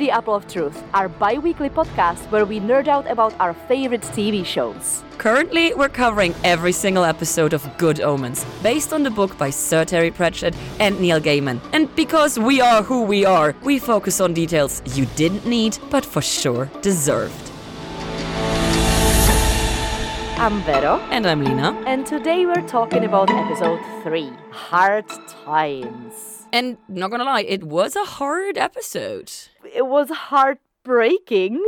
The Apple of Truth, our bi weekly podcast where we nerd out about our favorite TV shows. Currently, we're covering every single episode of Good Omens, based on the book by Sir Terry Pratchett and Neil Gaiman. And because we are who we are, we focus on details you didn't need, but for sure deserved. I'm Vero, And I'm Lina. and today we're talking about episode 3 Hard Times. And not gonna lie, it was a hard episode. It was heartbreaking.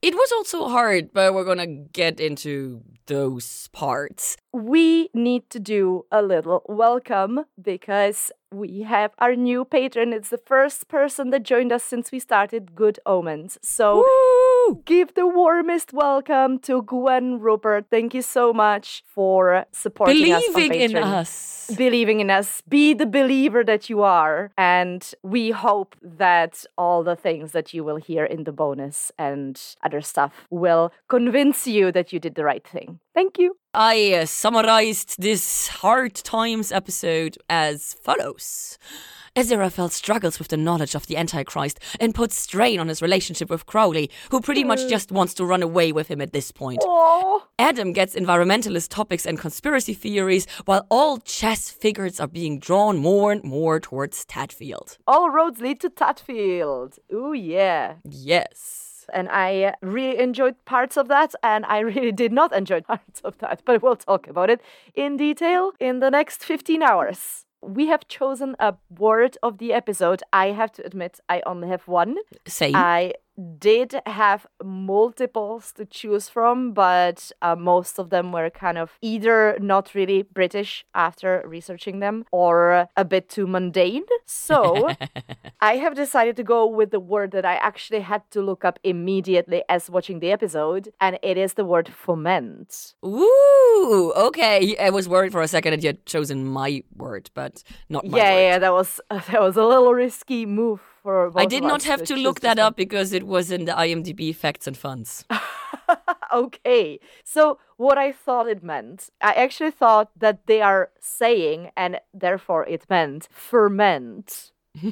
It was also hard, but we're gonna get into those parts. We need to do a little welcome because we have our new patron. It's the first person that joined us since we started Good Omens. So Woo! give the warmest welcome to Gwen Rupert. Thank you so much for supporting us. Believing in us. Believing in us. Be the believer that you are. And we hope that all the things that you will hear in the bonus and other stuff will convince you that you did the right thing. Thank you. I uh, summarized this Hard Times episode as follows. Aziraphale struggles with the knowledge of the Antichrist and puts strain on his relationship with Crowley, who pretty much just wants to run away with him at this point. Oh. Adam gets environmentalist topics and conspiracy theories, while all chess figures are being drawn more and more towards Tadfield. All roads lead to Tadfield. Ooh, yeah. Yes. And I uh, really enjoyed parts of that, and I really did not enjoy parts of that, but we'll talk about it in detail in the next 15 hours. We have chosen a word of the episode. I have to admit, I only have one. Same. I did have multiples to choose from, but uh, most of them were kind of either not really British after researching them or a bit too mundane. So I have decided to go with the word that I actually had to look up immediately as watching the episode, and it is the word foment. Ooh, okay. I was worried for a second that you had chosen my word, but not my yeah, word. yeah, that was that was a little risky move for. I did not have to look that up because it was in the IMDb facts and funds. okay. So, what I thought it meant, I actually thought that they are saying, and therefore it meant ferment.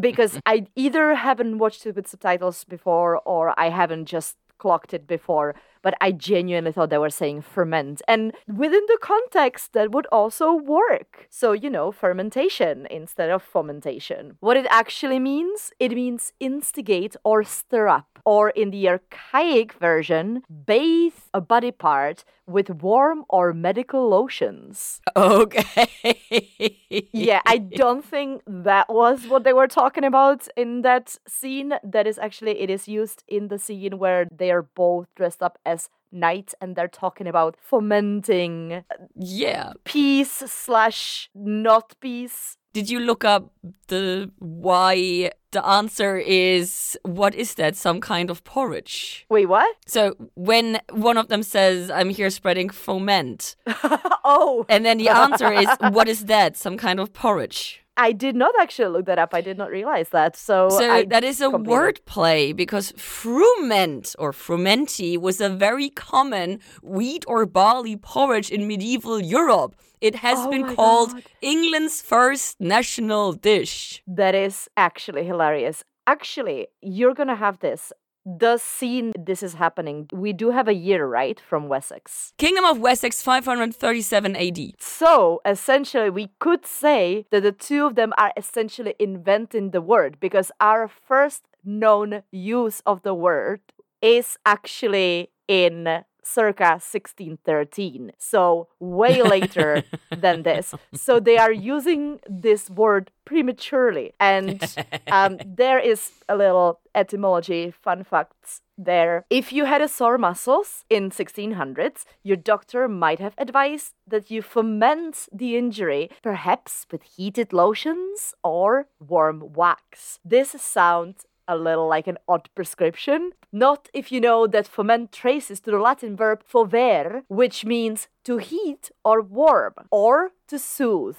because I either haven't watched it with subtitles before or I haven't just clocked it before, but I genuinely thought they were saying ferment. And within the context, that would also work. So, you know, fermentation instead of fomentation. What it actually means, it means instigate or stir up, or in the archaic version, bathe a body part with warm or medical lotions. Okay. Yeah, I don't think that was what they were talking about in that scene. That is actually it is used in the scene where they are both dressed up as knights and they're talking about fomenting Yeah. peace slash not peace. Did you look up the why? The answer is what is that? Some kind of porridge. Wait, what? So when one of them says, I'm here spreading foment, oh, and then the answer is, what is that? Some kind of porridge. I did not actually look that up. I did not realize that. So, So I that is a wordplay because frument or frumenty was a very common wheat or barley porridge in medieval Europe. It has Oh been called God. England's first national dish. That is actually hilarious. Actually, you're gonna have this. The scene this is happening, we do have a year, right, from Wessex. Kingdom of Wessex 537 AD. So essentially, we could say that the two of them are essentially inventing the word because our first known use of the word is actually in circa 1613. So, way later than this. So, they are using this word prematurely. And um, there is a little etymology, fun facts there. If you had a sore muscles in 1600s, your doctor might have advised that you foment the injury, perhaps with heated lotions or warm wax. This sounds a little like an odd prescription. Not if you know that foment traces to the Latin verb fovere, which means to heat or warm or to soothe.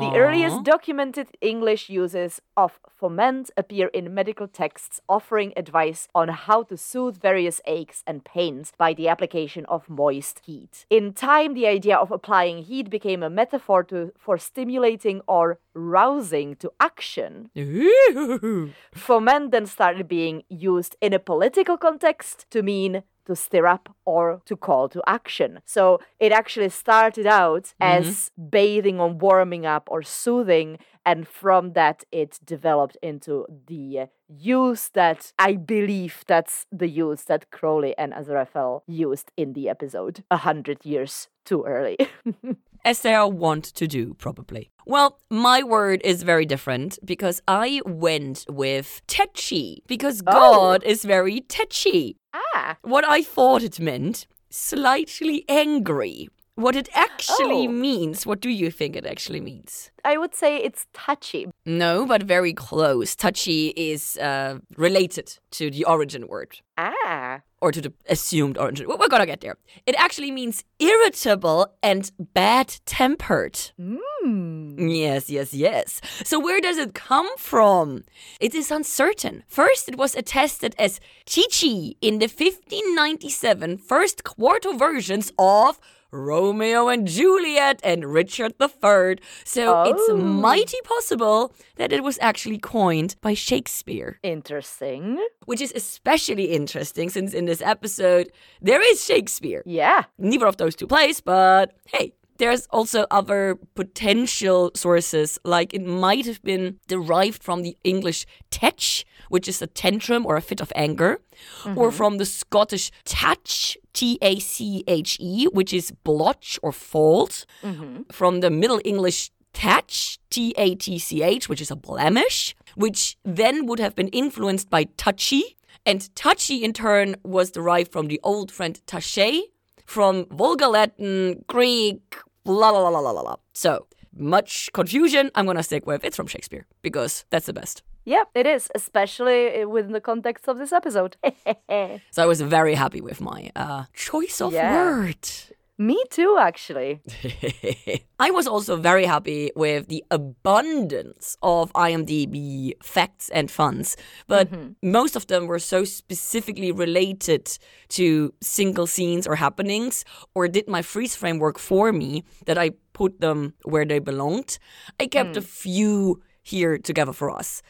The earliest documented English uses of foment appear in medical texts offering advice on how to soothe various aches and pains by the application of moist heat. In time, the idea of applying heat became a metaphor to, for stimulating or rousing to action. Ooh. Foment then started being used in a political context to mean to stir up or to call to action. So it actually started out as bathing or warming up or soothing, and from that it developed into the use that I believe that's the use that Crowley and Azrael used in the episode a hundred years too early. as they are wont to do, probably. Well, my word is very different because I went with tetchy because God is very tetchy. ah, What I thought it meant, slightly angry. What it actually Oh. means, what do you think it actually means? I would say it's touchy. No, but very close. Touchy is uh, related to the origin word. Ah, or to the assumed origin. We're gonna get there. It actually means irritable and bad tempered. hmm. Yes, yes, yes. So where does it come from? It is uncertain. First, it was attested as Chichi in the 1597 first quarto versions of Romeo and Juliet and Richard III. So it's Oh. mighty possible that it was actually coined by Shakespeare Interesting. which is especially interesting since in this episode there is Shakespeare. Yeah. Neither of those two plays, but hey, there's also other potential sources, like it might have been derived from the English tetch, which is a tantrum or a fit of anger, or mm-hmm. from the Scottish tatch, T A C H E, which is blotch or fault, mm-hmm. from the Middle English tatch, T A T C H, which is a blemish, which then would have been influenced by touchy. And touchy, in turn, was derived from the old French taché, from Vulgar Latin, Greek, blah, blah, blah, blah, blah, blah. So, much confusion. I'm going to stick with it's from Shakespeare because that's the best. Yep, it is, especially uh, within the context of this episode. So, I was very happy with my uh, choice of Yeah. word. Me too, actually. I was also very happy with the abundance of IMDb facts and funds, but mm-hmm. most of them were so specifically related to single scenes or happenings, or did my freeze framework for me that I put them where they belonged. I kept a mm. few here together for us.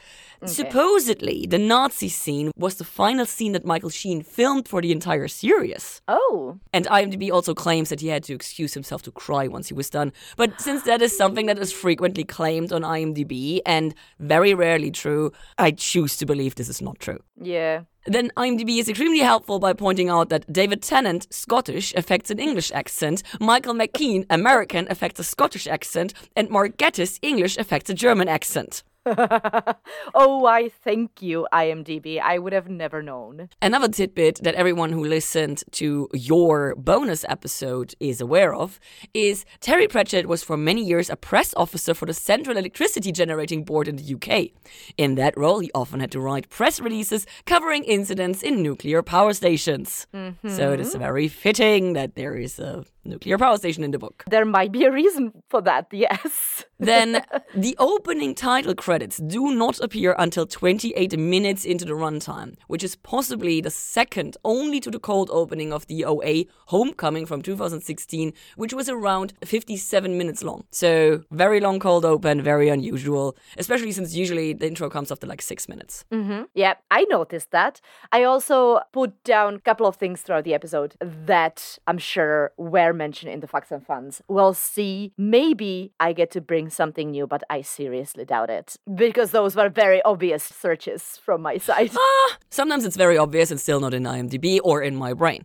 Supposedly, the Nazi scene was the final scene that Michael Sheen filmed for the entire series. Oh, And IMDb also claims that he had to excuse himself to cry once he was done. But since that is something that is frequently claimed on IMDb and very rarely true, I choose to believe this is not true. yeah. Then IMDb is extremely helpful by pointing out that David Tennant, Scottish, affects an English accent, Michael McKean, American, affects a Scottish accent, and Mark Gatiss, English, affects a German accent. oh, I thank you, IMDb. I would have never known. Another tidbit that everyone who listened to your bonus episode is aware of is Terry Pratchett was for many years a press officer for the Central Electricity Generating Board in the UK. In that role, he often had to write press releases covering incidents in nuclear power stations. So it is mm-hmm. very fitting that there is a nuclear power station in the book. There might be a reason for that, yes. Then the opening title credits do not appear until 28 minutes into the runtime, which is possibly the second only to the cold opening of the OA Homecoming from 2016, which was around 57 minutes long. So, very long cold open, very unusual, especially since usually the intro comes after like six minutes. hmm Yeah, I noticed that. I also put down a couple of things throughout the episode that I'm sure were mentioned in the Facts and Funds. We'll see. Maybe I get to bring something new, but I seriously doubt it. Because those were very obvious searches from my side. Ah, sometimes it's very obvious and still not in IMDb or in my brain.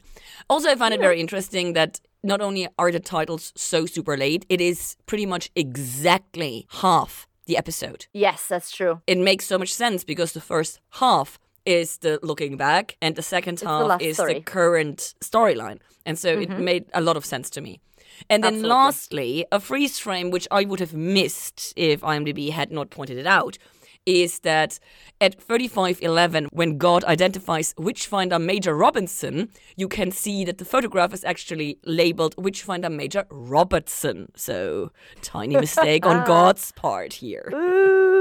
Also, I find it very interesting that not only are the titles so super late, it is pretty much exactly half the episode. yes, that's true. It makes so much sense because the first half is the looking back and the second the half last is the story. Mm-hmm. current storyline. And so it made a lot of sense to me. And then Absolutely. lastly, a freeze frame which I would have missed if IMDb had not pointed it out is that at 3511, when God identifies Witchfinder Major Robinson, you can see that the photograph is actually labeled Witchfinder Major Robertson. So, tiny mistake on God's part here. Ooh,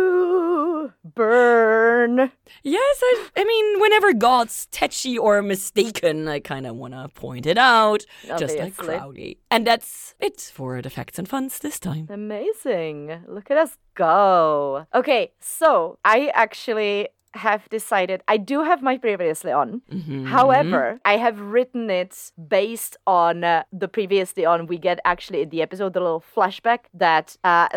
burn. Yes, I, I mean, whenever God's tetchy or mistaken, I kind of want to point it out, just like Obviously. Crowley. And that's it for the facts and funs this time. Amazing. Look at us go. Okay, so I actually have decided I do have my previously on. Mm-hmm. However, I have written it based on uh, the previously on. We get actually in the episode the little flashback that uh,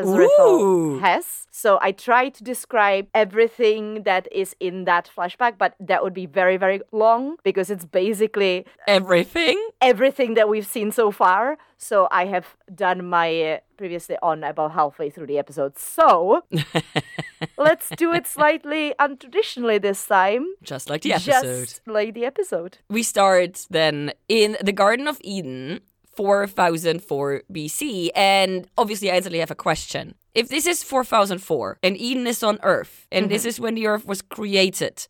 has. So I try to describe everything that is in that flashback, but that would be very, very long because it's basically Everything? everything that we've seen so far. So I have done my uh, previously on about halfway through the episode. So let's do it slightly untraditionally this time. Just like the episode. Just like the episode. we start then in the Garden of Eden, 4004 BC. And obviously, I instantly have a question. If this is 4004 and Eden is on Earth, and this is when the Earth was created,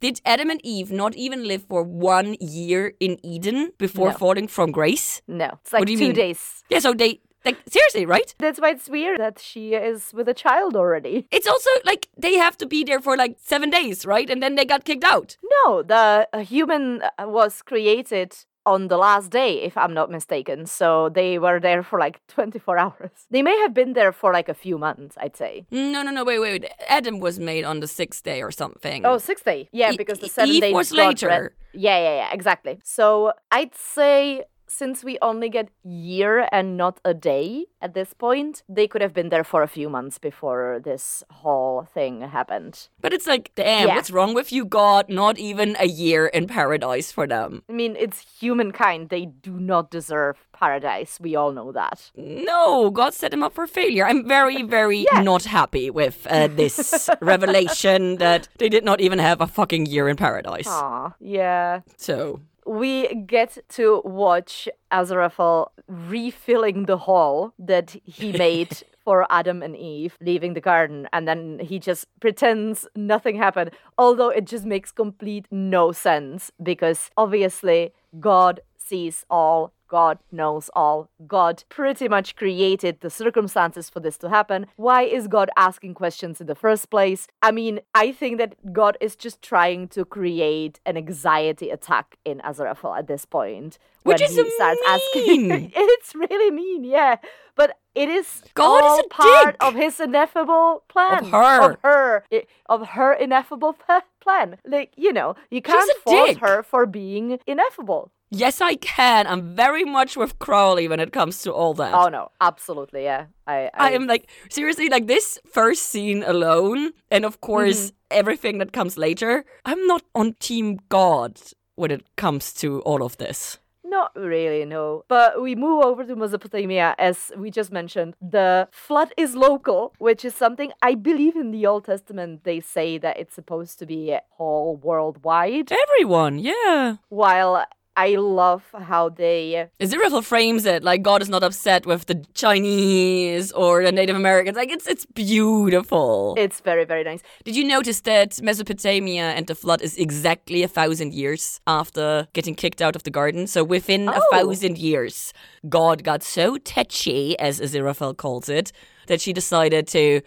did Adam and Eve not even live for one year in Eden before No. falling from grace? No, it's like What do you two mean? days. Yeah, so they, like, seriously, right? That's why it's weird that she is with a child already. It's also like they have to be there for like seven days, right? And then they got kicked out. No, the human uh, was created on the last day, if I'm not mistaken. So they were there for like 24 hours. They may have been there for like a few months, I'd say. No, no, no, wait, wait, wait. Adam was made on the sixth day or something. Oh, sixth day. Yeah, because the seventh Eve day was got red- later. Yeah, yeah, yeah, exactly. So I'd say since we only get year and not a day at this point, they could have been there for a few months before this whole thing happened. But it's like, damn, Yeah. what's wrong with you, God? Not even a year in paradise for them. I mean, it's humankind. They do not deserve paradise. We all know that. No, God set them up for failure. I'm very, very not happy with uh, this revelation that they did not even have a fucking year in paradise. Aw, yeah. So, we get to watch Azrael refilling the hall that he made for Adam and Eve leaving the garden, and then he just pretends nothing happened, although it just makes complete no sense because obviously God sees all. God knows all. God pretty much created the circumstances for this to happen. Why is God asking questions in the first place? I mean, I think that God is just trying to create an anxiety attack in Azrael at this point. Which when is he starts asking. mean. it's really mean, yeah. But it is God is all a part dick. of his ineffable plan. Of her. Of her. Of her ineffable plan. Like, you know, you can't fault dick. her for being ineffable. Yes, I can. I'm very much with Crowley when it comes to all that. Oh no, absolutely, yeah. I, I, I am like seriously like this first scene alone, and of course Mm-hmm. everything that comes later. I'm not on Team God when it comes to all of this. Not really, no. But we move over to Mesopotamia, as we just mentioned. The flood is local, which is something I believe in the Old Testament they say that it's supposed to be all worldwide. Everyone, yeah. While I love how they uh, Aziraphale frames it like God is not upset with the Chinese or the Native Americans. Like it's it's beautiful. it's very, very nice. Did you notice that Mesopotamia and the flood is exactly a thousand years after getting kicked out of the garden? So within a Oh. thousand years, God got so tetchy, as Aziraphale calls it, that she decided to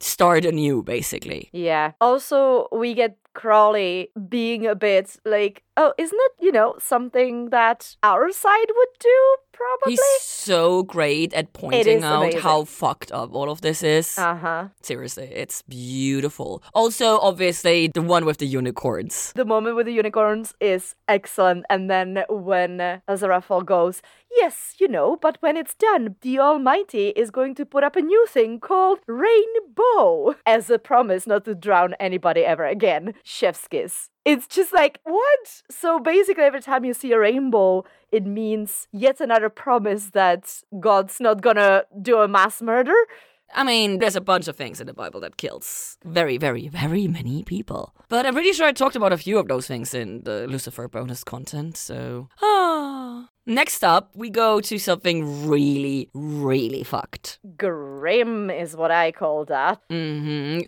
start anew, basically. Yeah. Also, we get Crawley being a bit like, oh, isn't it, you know, something that our side would do? Probably. He's so great at pointing out amazing. how fucked up all of this is. Uh huh. Seriously, it's beautiful. Also, obviously, the one with the unicorns. The moment with the unicorns is excellent. And then when Aziraphale goes, Yes, you know, but when it's done, the Almighty is going to put up a new thing called Rainbow as a promise not to drown anybody ever again. Chef's kiss. It's just like, what? So basically, every time you see a rainbow, it means yet another promise that God's not gonna do a mass murder. I mean, there's a bunch of things in the Bible that kills very, very, very many people. But I'm pretty sure I talked about a few of those things in the Lucifer bonus content, so. Ah. Next up, we go to something really, really fucked. Grim is what I call that. hmm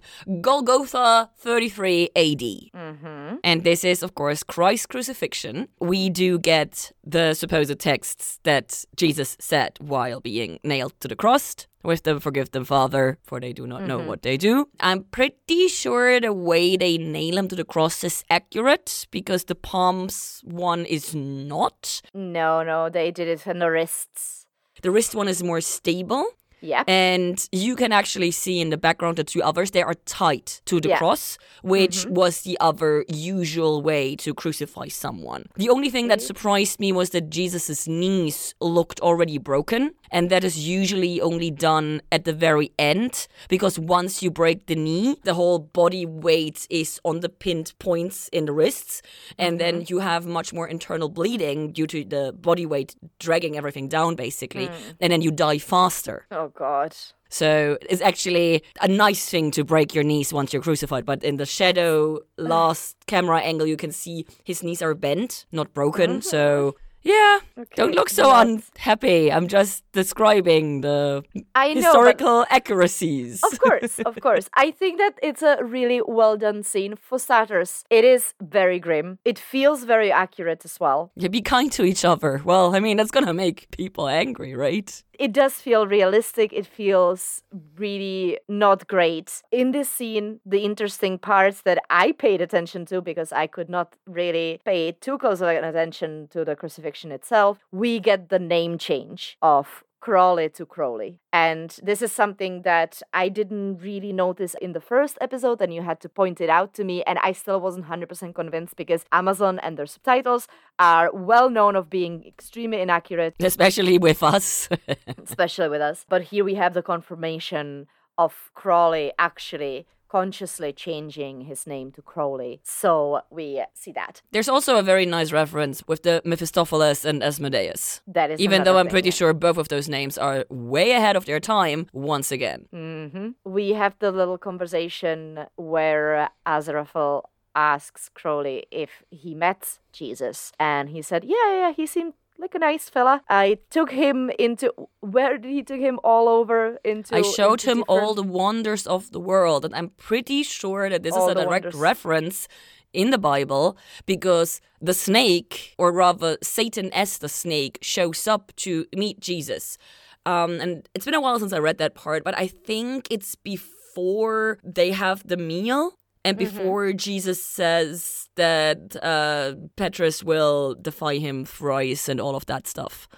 Golgotha 33 AD. Mm-hmm. And this is, of course, Christ's crucifixion. We do get the supposed texts that Jesus said while being nailed to the cross. With them, forgive them, Father, for they do not know mm-hmm. what they do. I'm pretty sure the way they nail him to the cross is accurate because the palms one is not. No, no, they did it on the wrists. The wrist one is more stable. Yep. And you can actually see in the background the two others, they are tied to the Yeah. cross, which mm-hmm. was the other usual way to crucify someone. The only thing that surprised me was that Jesus' knees looked already broken. And that is usually only done at the very end because once you break the knee, the whole body weight is on the pinned points in the wrists. And then mm-hmm. you have much more internal bleeding due to the body weight dragging everything down, basically. Mm. And then you die faster. Oh Oh, God. So it's actually a nice thing to break your knees once you're crucified. But in the shadow last camera angle, you can see his knees are bent, not broken. Oh, so yeah, don't look so that's- unhappy. I'm just describing the know, historical accuracies. Of course, of course. I think that it's a really well done scene. For starters, it is very grim. It feels very accurate as well. Yeah, be kind to each other. Well, I mean, that's gonna make people angry, right? It does feel realistic. It feels really not great. In this scene, the interesting parts that I paid attention to, because I could not really pay too close of an attention to the crucifixion itself, we get the name change of Crawley to Crowley. And this is something that I didn't really notice in the first episode, and you had to point it out to me. And I still wasn't 100% convinced because Amazon and their subtitles are well known of being extremely inaccurate Especially with us. especially with us. But here we have the confirmation of Crawley actually consciously changing his name to Crowley. So we see that. There's also a very nice reference with the Mephistopheles and Asmodeus. That is Even though I'm thing, pretty yeah. sure both of those names are way ahead of their time once again. Mhm. We have the little conversation where Azraphel asks Crowley if he met Jesus, and he said, "Yeah, yeah, he seemed." Like a nice fella. I took him into where did he took him all over into I showed into him all the wonders of the world, and I'm pretty sure that this All is a direct wonders. reference in the Bible because the snake, or rather Satan as the snake, shows up to meet Jesus. Um, and it's been a while since I read that part, but I think it's before they have the meal. And Mm-hmm. before Jesus says that uh, Petrus will defy him thrice and all of that stuff.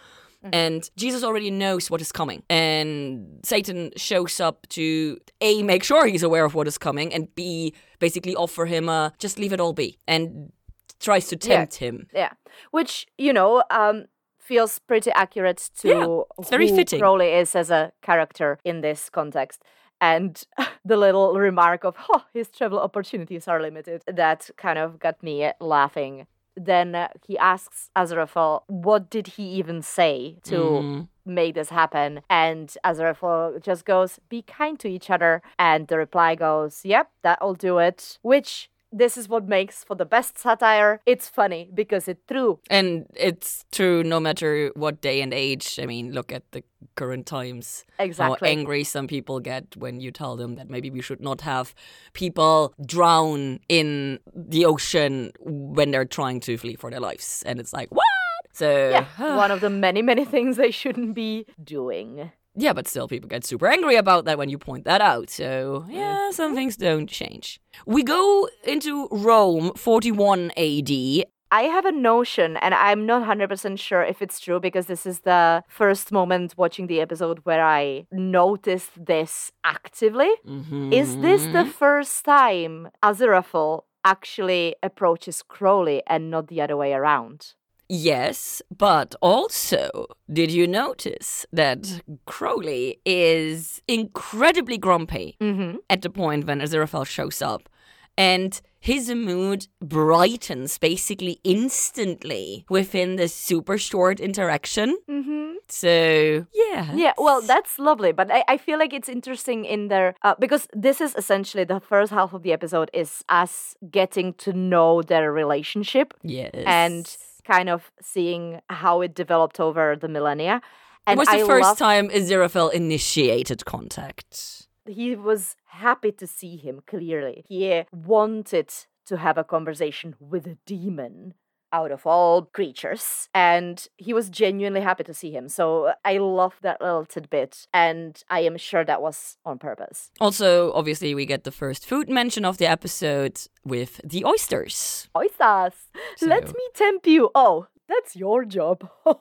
Mm-hmm. And Jesus already knows what is coming. And Satan shows up to A, make sure he's aware of what is coming, and B, basically offer him a just leave it all be and tries to Yeah. tempt him. Yeah, which you know um, feels pretty accurate to Yeah, it's very who fitting. Crowley is as a character in this context. And the little remark of, "Oh, his travel opportunities are limited," that kind of got me laughing. Then uh, he asks Azraphel, "What did he even say to Mhm. make this happen?" And Azraphel just goes, "Be kind to each other." And the reply goes, "Yep, that'll do it." Which this is what makes for the best satire. It's funny because it's true. And it's true no matter what day and age. I mean, look at the current times. Exactly. How angry some people get when you tell them that maybe we should not have people drown in the ocean when they're trying to flee for their lives. And it's like, what? So, Yeah, one of the many, many things they shouldn't be doing. Yeah, but still, people get super angry about that when you point that out. So, yeah, some things don't change. We go into Rome, 41 AD. I have a notion, and I'm not 100% sure if it's true because this is the first moment watching the episode where I noticed this actively. Is this the Mhm. first time Aziraphale actually approaches Crowley and not the other way around? Yes, but also, did you notice that Crowley is incredibly grumpy Mm-hmm. at the point when Aziraphale shows up? And his mood brightens basically instantly within this super short interaction. Mm-hmm. So, yeah. Yeah, well, that's lovely, but I, I feel like it's interesting in there uh, because this is essentially the first half of the episode is us getting to know their relationship Yes. and kind of seeing how it developed over the millennia. it And was the I first love- time Aziraphale initiated contact. he was happy to see him clearly. He wanted to have a conversation with a demon out of all creatures and he was genuinely happy to see him. So i love that little tidbit and i am sure that was on purpose. Also, obviously, we get the first food mention of the episode with the oysters. oysters! Let me tempt you. Oh that's your job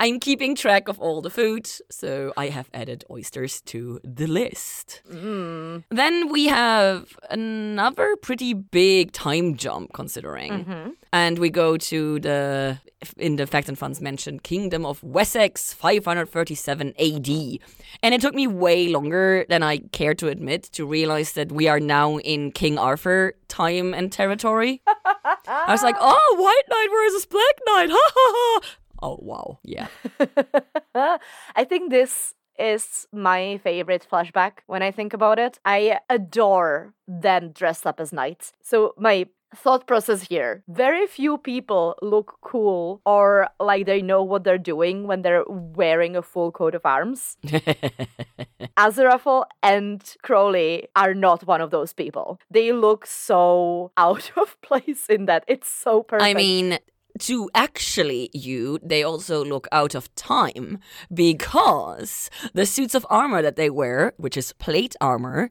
I'm keeping track of all the food, so I have added oysters to the list. mm. Then we have another pretty big time jump, considering. Mhm. And we go to the, in the Facts and Funds mentioned, Kingdom of Wessex, 537 AD. And it took me way longer than I care to admit to realize that we are now in King Arthur time and territory. I was like, oh, White Knight versus Black Knight. Ha ha ha. Oh, wow. Yeah. I think this is my favorite flashback when I think about it. I adore them dressed up as knights. So my thought process here very few people look cool or like they know what they're doing when they're wearing a full coat of arms. Aziraphale and Crowley are not one of those people. They look so out of place in that. It's so perfect. I mean, to actually you, they also look out of time because the suits of armor that they wear, which is plate armor,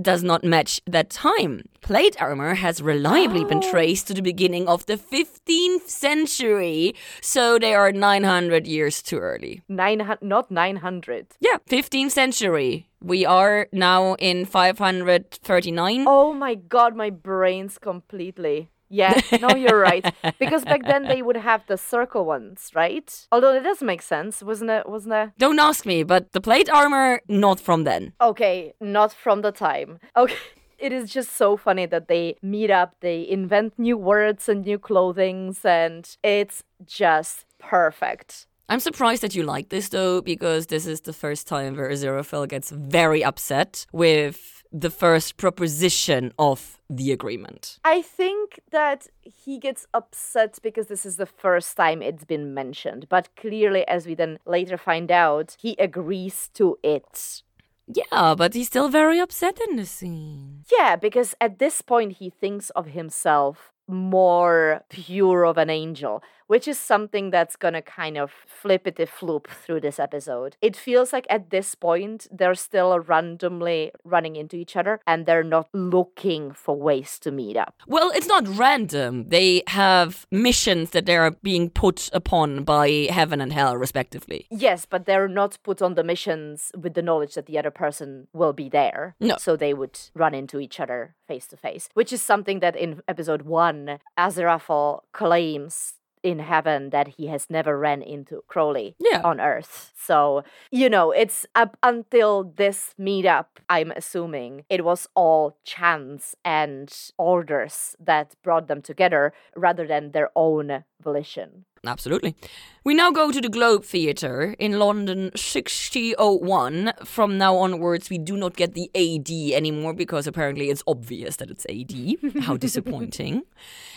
does not match that time. Plate armor has reliably been Oh. traced to the beginning of the 15th century, so they are 900 years too early. nine not 900. Yeah, 15th century. We are now in 539. Oh my god, my brain's completely. Yeah, no, you're right. Because back then they would have the circle ones, right? Although it does make sense, wasn't it? Wasn't it? Don't ask me, but the plate armor, not from then. Okay, not from the time. Okay. It is just so funny that they meet up, they invent new words and new clothings, and it's just perfect. I'm surprised that you like this though, because this is the first time where Aziraphale gets very upset with the first proposition of the agreement. I think that he gets upset because this is the first time it's been mentioned, but clearly, as we then later find out, he agrees to it. Yeah, but he's still very upset in the scene. Yeah, because at this point he thinks of himself more pure of an angel, which is something that's gonna kind of flippity floop through this episode. It feels like at this point they're still randomly running into each other and they're not looking for ways to meet up. Well, it's not random. They have missions that they are being put upon by heaven and hell, respectively. Yes, but they're not put on the missions with the knowledge that the other person will be there. No. So they would run into each other face to face, which is something that in episode one, Aziraphale claims in heaven that he has never ran into Crowley Yeah. on Earth. So, you know, it's up until this meetup, I'm assuming it was all chance and orders that brought them together rather than their own volition. Absolutely. We now go to the Globe Theatre in London 6001. From now onwards, we do not get the AD anymore because apparently it's obvious that it's AD. How disappointing.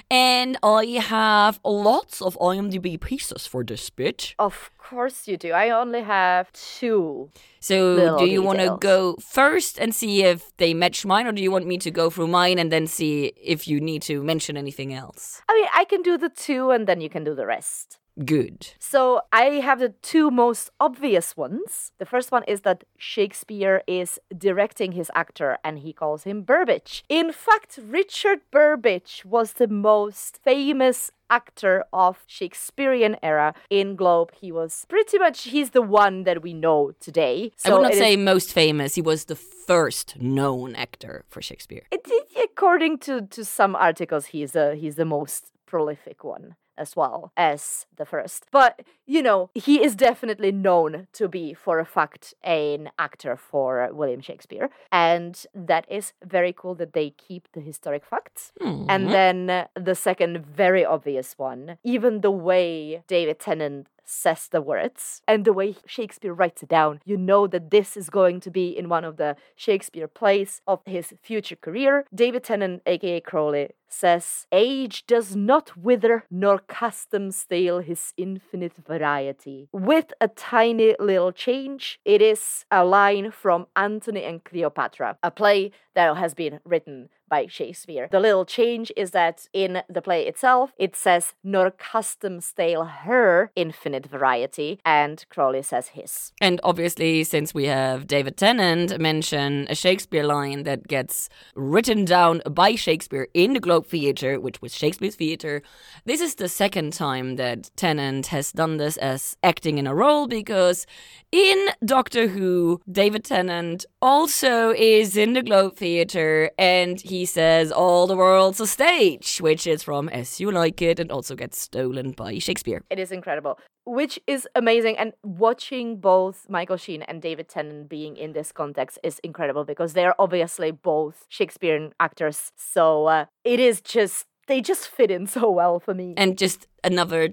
And I have lots of IMDb pieces for this bit. Of course you do. I only have two. So, do you want to go first and see if they match mine, or do you want me to go through mine and then see if you need to mention anything else? I mean, I can do the two and then you can do the rest. Good. So I have the two most obvious ones. The first one is that Shakespeare is directing his actor and he calls him Burbage. In fact, Richard Burbage was the most famous actor of Shakespearean era in Globe. He was pretty much he's the one that we know today. I would not it is- say most famous. He was the first known actor for Shakespeare. It, it- according to, to some articles, he's the he's the most prolific one as well as the first. But you know, he is definitely known to be, for a fact, an actor for William Shakespeare, and that is very cool that they keep the historic facts. Hmm. And then the second very obvious one, even the way David Tennant says the words and the way Shakespeare writes it down, you know that this is going to be in one of the Shakespeare plays of his future career. David Tennant, aka Crowley, says, Age does not wither, nor custom stale his infinite variety. With a tiny little change, it is a line from Antony and Cleopatra, a play that has been written by Shakespeare. The little change is that in the play itself, it says, nor custom stale her infinite variety, and Crowley says his. And obviously, since we have David Tennant mention a Shakespeare line that gets written down by Shakespeare in the Globe Theatre, which was Shakespeare's theatre, this is the second time that Tennant has done this as acting in a role because in Doctor Who, David Tennant also is in the Globe Theatre and he says all the world's a stage, which is from As You Like It and also gets stolen by Shakespeare. It is incredible, which is amazing. And watching both Michael Sheen and David Tennant being in this context is incredible because they're obviously both Shakespearean actors. So uh, it is just, they just fit in so well for me. And just another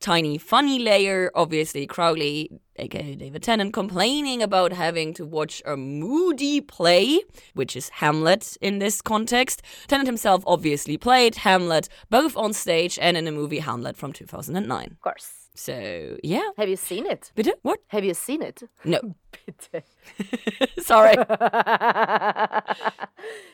tiny funny layer, obviously Crowley, aka David Tennant, complaining about having to watch a moody play, which is Hamlet in this context. Tennant himself obviously played Hamlet both on stage and in the movie Hamlet from 2009. of course. So, yeah. Have you seen it? Bitte? What? Have you seen it? No. Bitte. Sorry.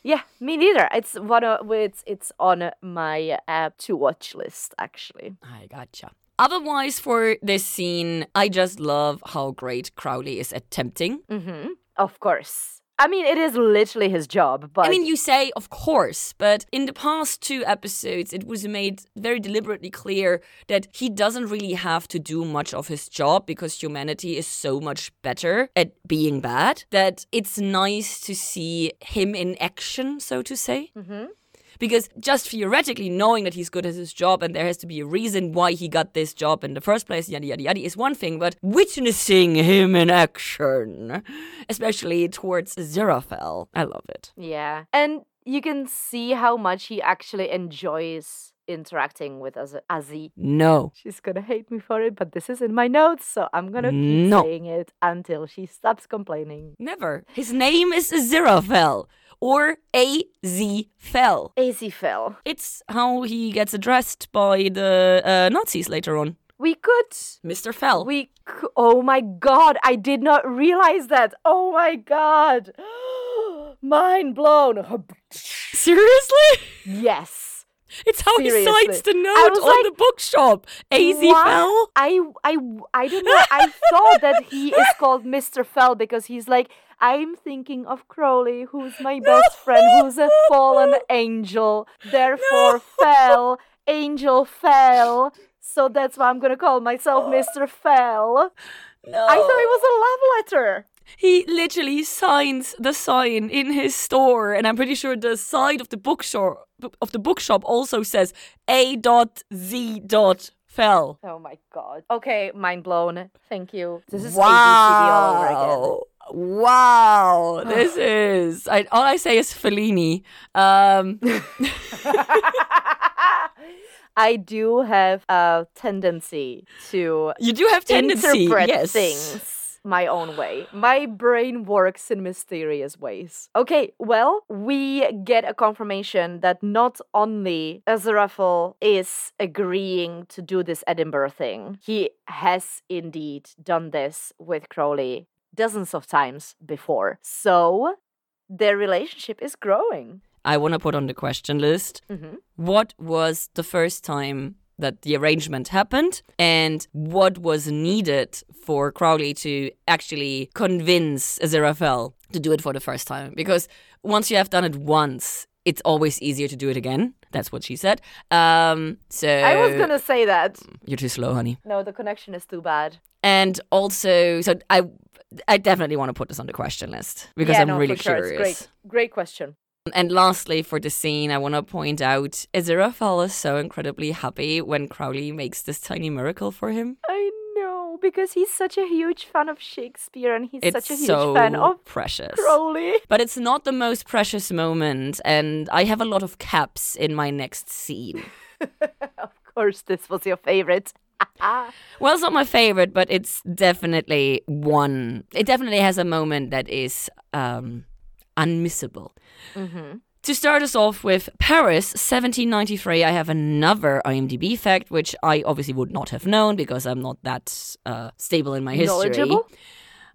yeah, me neither. It's one of it's it's on my uh, to watch list actually. I gotcha. Otherwise, for this scene, I just love how great Crowley is attempting. Mm-hmm. Of course. I mean, it is literally his job, but I mean, you say, of course, but in the past two episodes, it was made very deliberately clear that he doesn't really have to do much of his job because humanity is so much better at being bad that it's nice to see him in action, so to say. mm-hmm. Because just theoretically knowing that he's good at his job and there has to be a reason why he got this job in the first place, yada yada yada, is one thing, but witnessing him in action, especially towards Zeraphel, I love it. yeah, and you can see how much he actually enjoys interacting with Az- Azzy. No. She's gonna hate me for it, but this is in my notes, so I'm gonna keep No. saying it until she stops complaining. Never. His name is Zeraphel or A.Z. Fell. Azzy fell. It's how he gets addressed by the uh, Nazis later on. We could. Mr. Fell. We. c- Oh my god! I did not realize that. Oh my god! Mind blown. Seriously? yes. It's how he Seriously. cites the note on like, the bookshop. A.Z. What? Fell? I I I don't know. I thought that he is called Mr. Fell because he's like I'm thinking of Crowley, who's my best friend, who's a fallen angel. Therefore, fell angel fell. So that's why I'm gonna call myself oh. Mr. Fell. No. I thought it was a love letter. He literally signs the sign in his store, and I'm pretty sure the side of the bookshop of the bookshop also says A. Dot Z. Dot Fell. Oh my god. Okay, mind blown. Thank you. This is ABCD all over again. Wow. This is I, all I say is Fellini. Um I do have a tendency to you do have tendency. interpret yes. things my own way. My brain works in mysterious ways. Okay, well, we get a confirmation that not only Aziraphale is agreeing to do this Edinburgh thing, he has indeed done this with Crowley dozens of times before. So their relationship is growing. I want to put on the question list. Mhm. What was the first time that the arrangement happened and what was needed for Crowley to actually convince Aziraphale to do it for the first time? Because once you have done it once, it's always easier to do it again. That's what she said. Um, so I was gonna say that. you're too slow, honey. No, the connection is too bad. And also, so I, I definitely want to put this on the question list because yeah, I'm no, really sure. curious. It's great. Great question. And lastly, for the scene, I want to point out is so incredibly happy when Crowley makes this tiny miracle for him. I know because he's such a huge fan of Shakespeare and he's It's such a huge so fan of precious. Crowley. But it's not the most precious moment, and I have a lot of caps in my next scene. of course, this was your favorite. Well, it's not my favorite, but it's definitely one. It definitely has a moment that is um, unmissable. To start us off with Paris, 1793, I have another IMDb fact, which I obviously would not have known because I'm not that uh, stable in my history. Knowledgeable?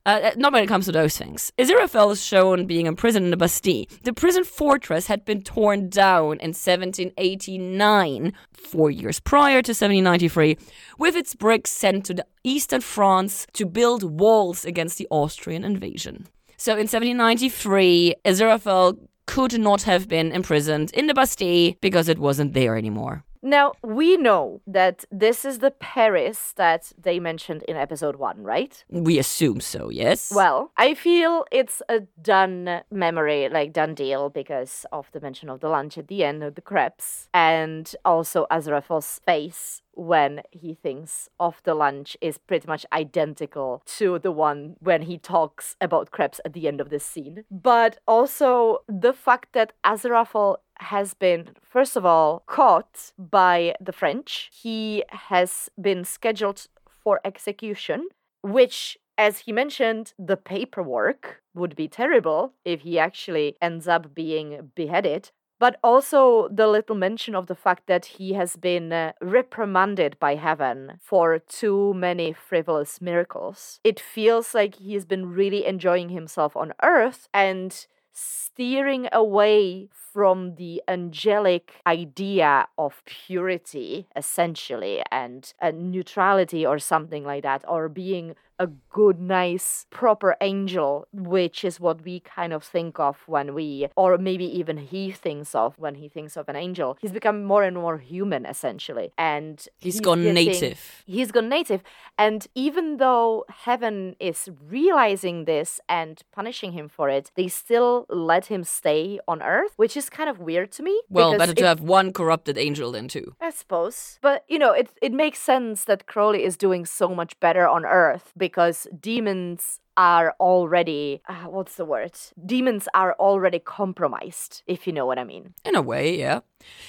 Uh, not when it comes to those things. Aziraphale is shown being imprisoned in the Bastille. The prison fortress had been torn down in 1789, four years prior to 1793, with its bricks sent to the eastern France to build walls against the Austrian invasion. So in 1793, Aziraphale could not have been imprisoned in the Bastille because it wasn't there anymore. Now, we know that this is the Paris that they mentioned in episode one, right? We assume so, yes? Well, I feel it's a done memory, like done deal, because of the mention of the lunch at the end of the crepes, and also Aziraphale's face when he thinks of the lunch is pretty much identical to the one when he talks about crepes at the end of this scene. But also the fact that Aziraphale has been, first of all, caught by the French. He has been scheduled for execution, which as he mentioned, the paperwork would be terrible if he actually ends up being beheaded. But also the little mention of the fact that he has been uh, reprimanded by heaven for too many frivolous miracles. It feels like he's been really enjoying himself on earth and steering away from the angelic idea of purity, essentially, and, and neutrality or something like that, or being a good, nice, proper angel, which is what we kind of think of when we, or maybe even he thinks of when he thinks of an angel. He's become more and more human, essentially. And He's gone getting- native. He's gone native. And even though heaven is realizing this and punishing him for it, they still let him stay on earth, which is kind of weird to me. Well, better to it- have one corrupted angel than two. I suppose. But, you know, it, it makes sense that Crowley is doing so much better on Earth because demons are already, uh, what's the word? Demons are already compromised, if you know what I mean. In a way, yeah.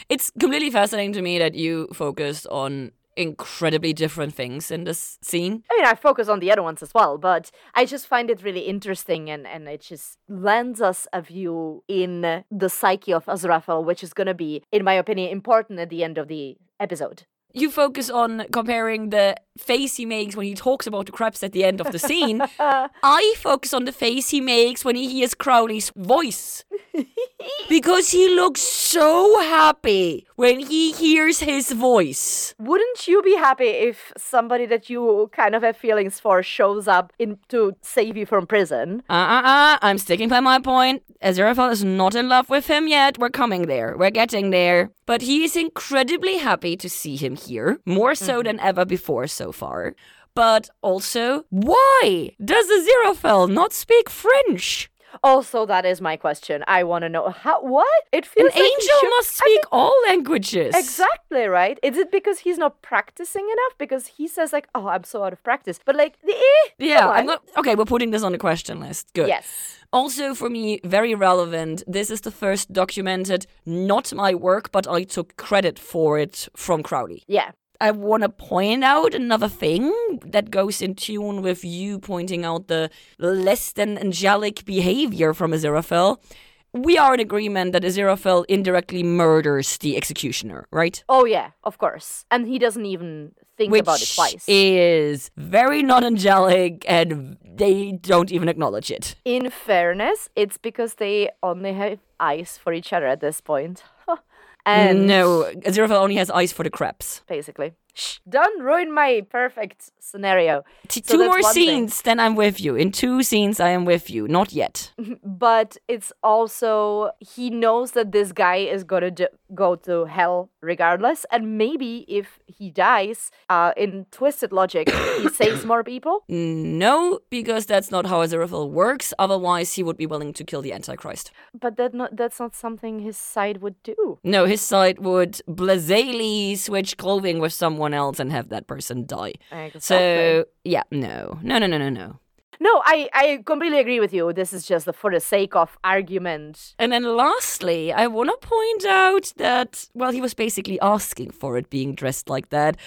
It's completely fascinating to me that you focused on incredibly different things in this scene. I mean, I focus on the other ones as well, but I just find it really interesting and, and it just lends us a view in the psyche of Aziraphale, which is going to be, in my opinion, important at the end of the episode. You focus on comparing the face he makes when he talks about the crabs at the end of the scene. I focus on the face he makes when he hears Crowley's voice. because he looks so happy when he hears his voice. Wouldn't you be happy if somebody that you kind of have feelings for shows up in to save you from prison? Uh uh uh, I'm sticking by my point. Aziraphale is not in love with him yet. We're coming there. We're getting there. But he is incredibly happy to see him here, more so mm-hmm. than ever before so far. But also, why does Aziraphale not speak French? Also, that is my question. I want to know how. What it An feels like angel should- must speak all languages. Exactly right. Is it because he's not practicing enough? Because he says like, "Oh, I'm so out of practice," but like, the eh, Yeah, I'm not. Okay, we're putting this on the question list. Good. Yes. Also, for me, very relevant. This is the first documented, not my work, but I took credit for it from Crowley. Yeah. I want to point out another thing that goes in tune with you pointing out the less than angelic behavior from Aziraphale. We are in agreement that Aziraphale indirectly murders the executioner, right? Oh yeah, of course. And he doesn't even think Which about it twice. is very not angelic, and they don't even acknowledge it. In fairness, it's because they only have eyes for each other at this point. And no, Aziraphale only has eyes for the crabs. basically. Shh, don't ruin my perfect scenario. T- So two more one thing. scenes, then I'm with you. In two scenes, I am with you. Not yet. But it's also he knows that this guy is gonna d- go to hell regardless, and maybe if he dies, uh, in twisted logic, he saves more people. No, because that's not how Aziraphale works. Otherwise, he would be willing to kill the Antichrist. But that not that's not something his side would do. No, his side would blasely switch clothing with someone else and have that person die. Exactly. So, yeah, no. No, no, no, no, no. No, I, I completely agree with you. This is just for the sake of argument. And then lastly, I want to point out that, well, he was basically asking for it being dressed like that.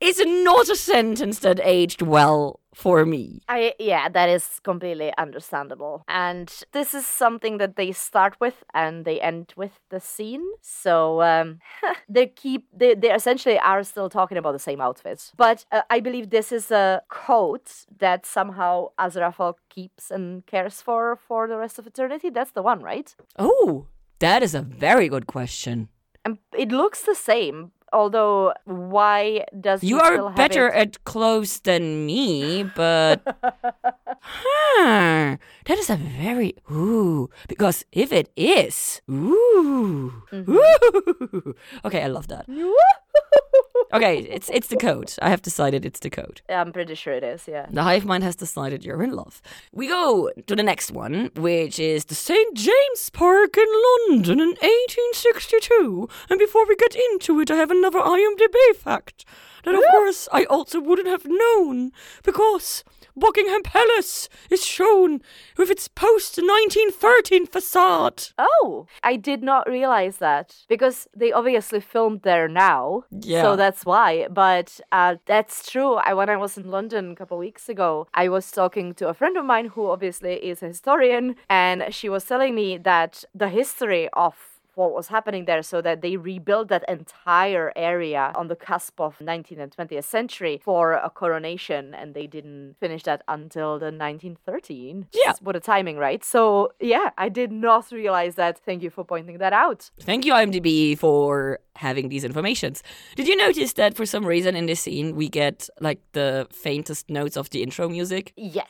It's not a sentence that aged well for me. I yeah, that is completely understandable. And this is something that they start with and they end with the scene. So um, they keep they, they essentially are still talking about the same outfits. But uh, I believe this is a coat that somehow Aziraphale keeps and cares for for the rest of eternity. That's the one, right? Oh, that is a very good question. And it looks the same, although why does you are better at clothes than me, but huh, that is a very ooh. Because if it is ooh, Mm-hmm. ooh. okay, I love that. Okay, it's it's the code. I have decided it's the code. I'm pretty sure it is. Yeah. The hive mind has decided you're in love. We go to the next one, which is the St. James Park in London in 1862. And before we get into it, I have another IMDb fact that, of course, I also wouldn't have known because Buckingham Palace is shown with its post 1913 facade. Oh, I did not realize that because they obviously filmed there now. Yeah. So that's why. But uh, that's true. I when I was in London a couple weeks ago, I was talking to a friend of mine who obviously is a historian, and she was telling me that the history of what was happening there so that they rebuilt that entire area on the cusp of 19th and 20th century for a coronation and they didn't finish that until the 1913 Yeah. what a timing right so yeah i did not realize that thank you for pointing that out Thank you, IMDb, for having these informations. Did you notice that for some reason in this scene we get like the faintest notes of the intro music? yes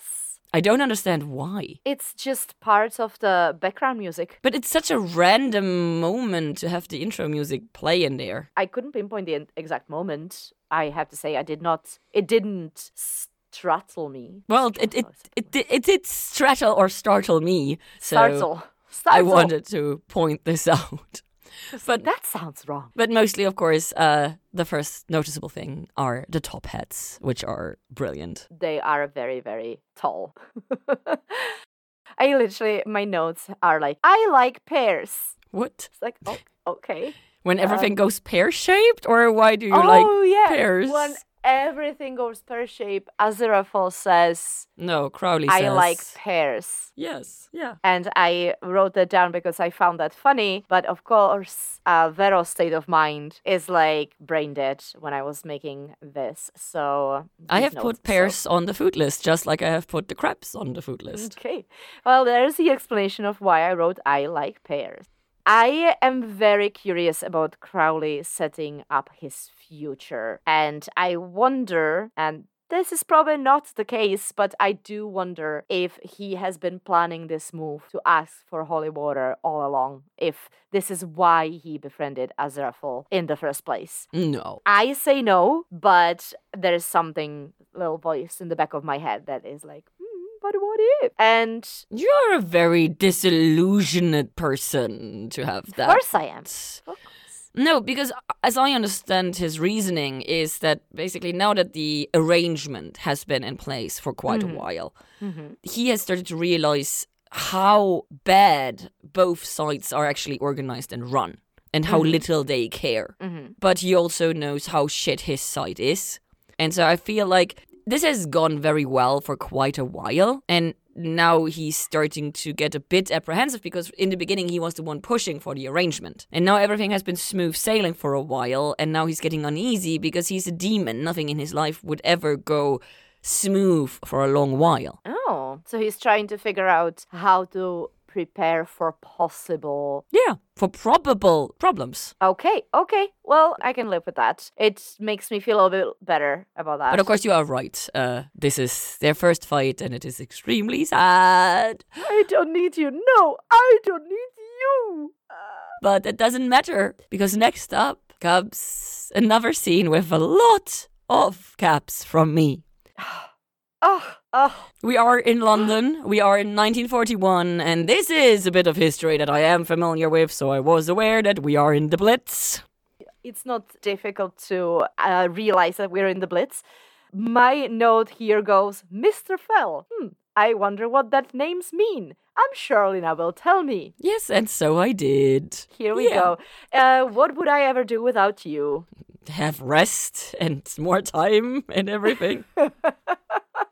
I don't understand why. it's just part of the background music But it's such a random moment to have the intro music play in there. i couldn't pinpoint the exact moment i have to say i did not it didn't startle me Well, it it it it, it did straddle or startle me, so startle I wanted to point this out. But that sounds wrong but mostly, of course, uh, the first noticeable thing are the top hats, which are brilliant. they are very very tall i literally my notes are like i like pears What? it's like oh okay When everything goes pear shaped, or why do you oh like yeah pears? when everything goes pear shape aziraphale says No, Crowley i says. like pears Yes, yeah. and I wrote that down because I found that funny. But of course, uh, Vero's state of mind is like brain dead when I was making this. So I have notes, put so- pears on the food list, just like I have put the crabs on the food list. Okay. Well, there's the explanation of why I wrote I like pears. I am very curious about Crowley setting up his future. And I wonder, and this is probably not the case, but I do wonder if he has been planning this move to ask for holy water all along, if this is why he befriended Aziraphale in the first place. No. I say no, but there's something, little voice in the back of my head that is like, hmm, but what if? And You're a very disillusioned person to have that. of course I am. Of. No, because as I understand his reasoning is that basically now that the arrangement has been in place for quite a while, Mhm. he has started to realize how bad both sides are actually organized and run and how little they care. Mhm. But he also knows how shit his side is. And so I feel like this has gone very well for quite a while. And now he's starting to get a bit apprehensive because in the beginning he was the one pushing for the arrangement. And now everything has been smooth sailing for a while. And now he's getting uneasy because he's a demon. Nothing in his life would ever go smooth for a long while. Oh, so he's trying to figure out how to prepare for possible. Yeah, for probable problems. Okay, okay. Well, I can live with that. It makes me feel a bit better about that. But of course, you are right. Uh, this is their first fight, and it is extremely sad. I don't need you. No, I don't need you. Uh, But it doesn't matter because next up comes another scene with a lot of caps from me. oh, oh. We are in London. We are in 1941, and this is a bit of history that I am familiar with, so I was aware that we are in the Blitz. It's not difficult to uh, realize that we're in the Blitz. My note here goes, Mr. Fell. Hmm, I wonder what that names mean. I'm sure Lina will tell me. Yes, and so I did. Here we Yeah. go. Uh, what would I ever do without you? Have rest and more time and everything.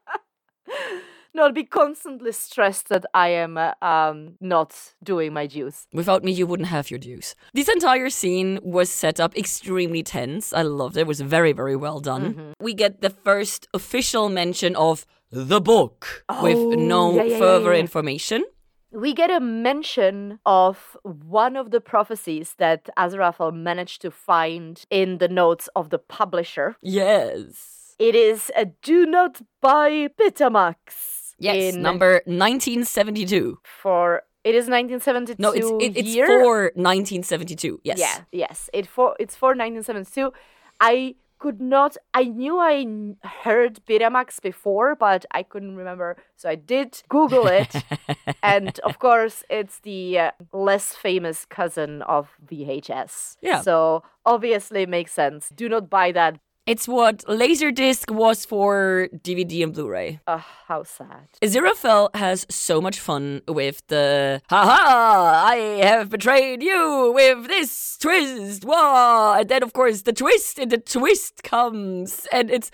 Not be constantly stressed that I am uh, um, not doing my dues. Without me, you wouldn't have your dues. This entire scene was set up extremely tense. I loved it. It was very, very well done. Mm-hmm. We get the first official mention of the book with Oh, no yeah, yeah, yeah, further yeah. information. We get a mention of one of the prophecies that Aziraphale managed to find in the notes of the publisher. Yes. It is a do not buy Betamax. Yes, in- number 1972. for it is 1972 No, it's it, it's year. for 1972. Yes. Yeah, yes. It for it's for 1972. I could not. I knew I heard Betamax before, but I couldn't remember. So I did Google it, and of course, it's the uh, less famous cousin of VHS. Yeah. So obviously, it makes sense. Do not buy that. It's what Laserdisc was for DVD and Blu-ray. Ugh, how sad. Aziraphale has so much fun with the haha, I have betrayed you with this twist. Wah! And then, of course, the twist and the twist comes. And it's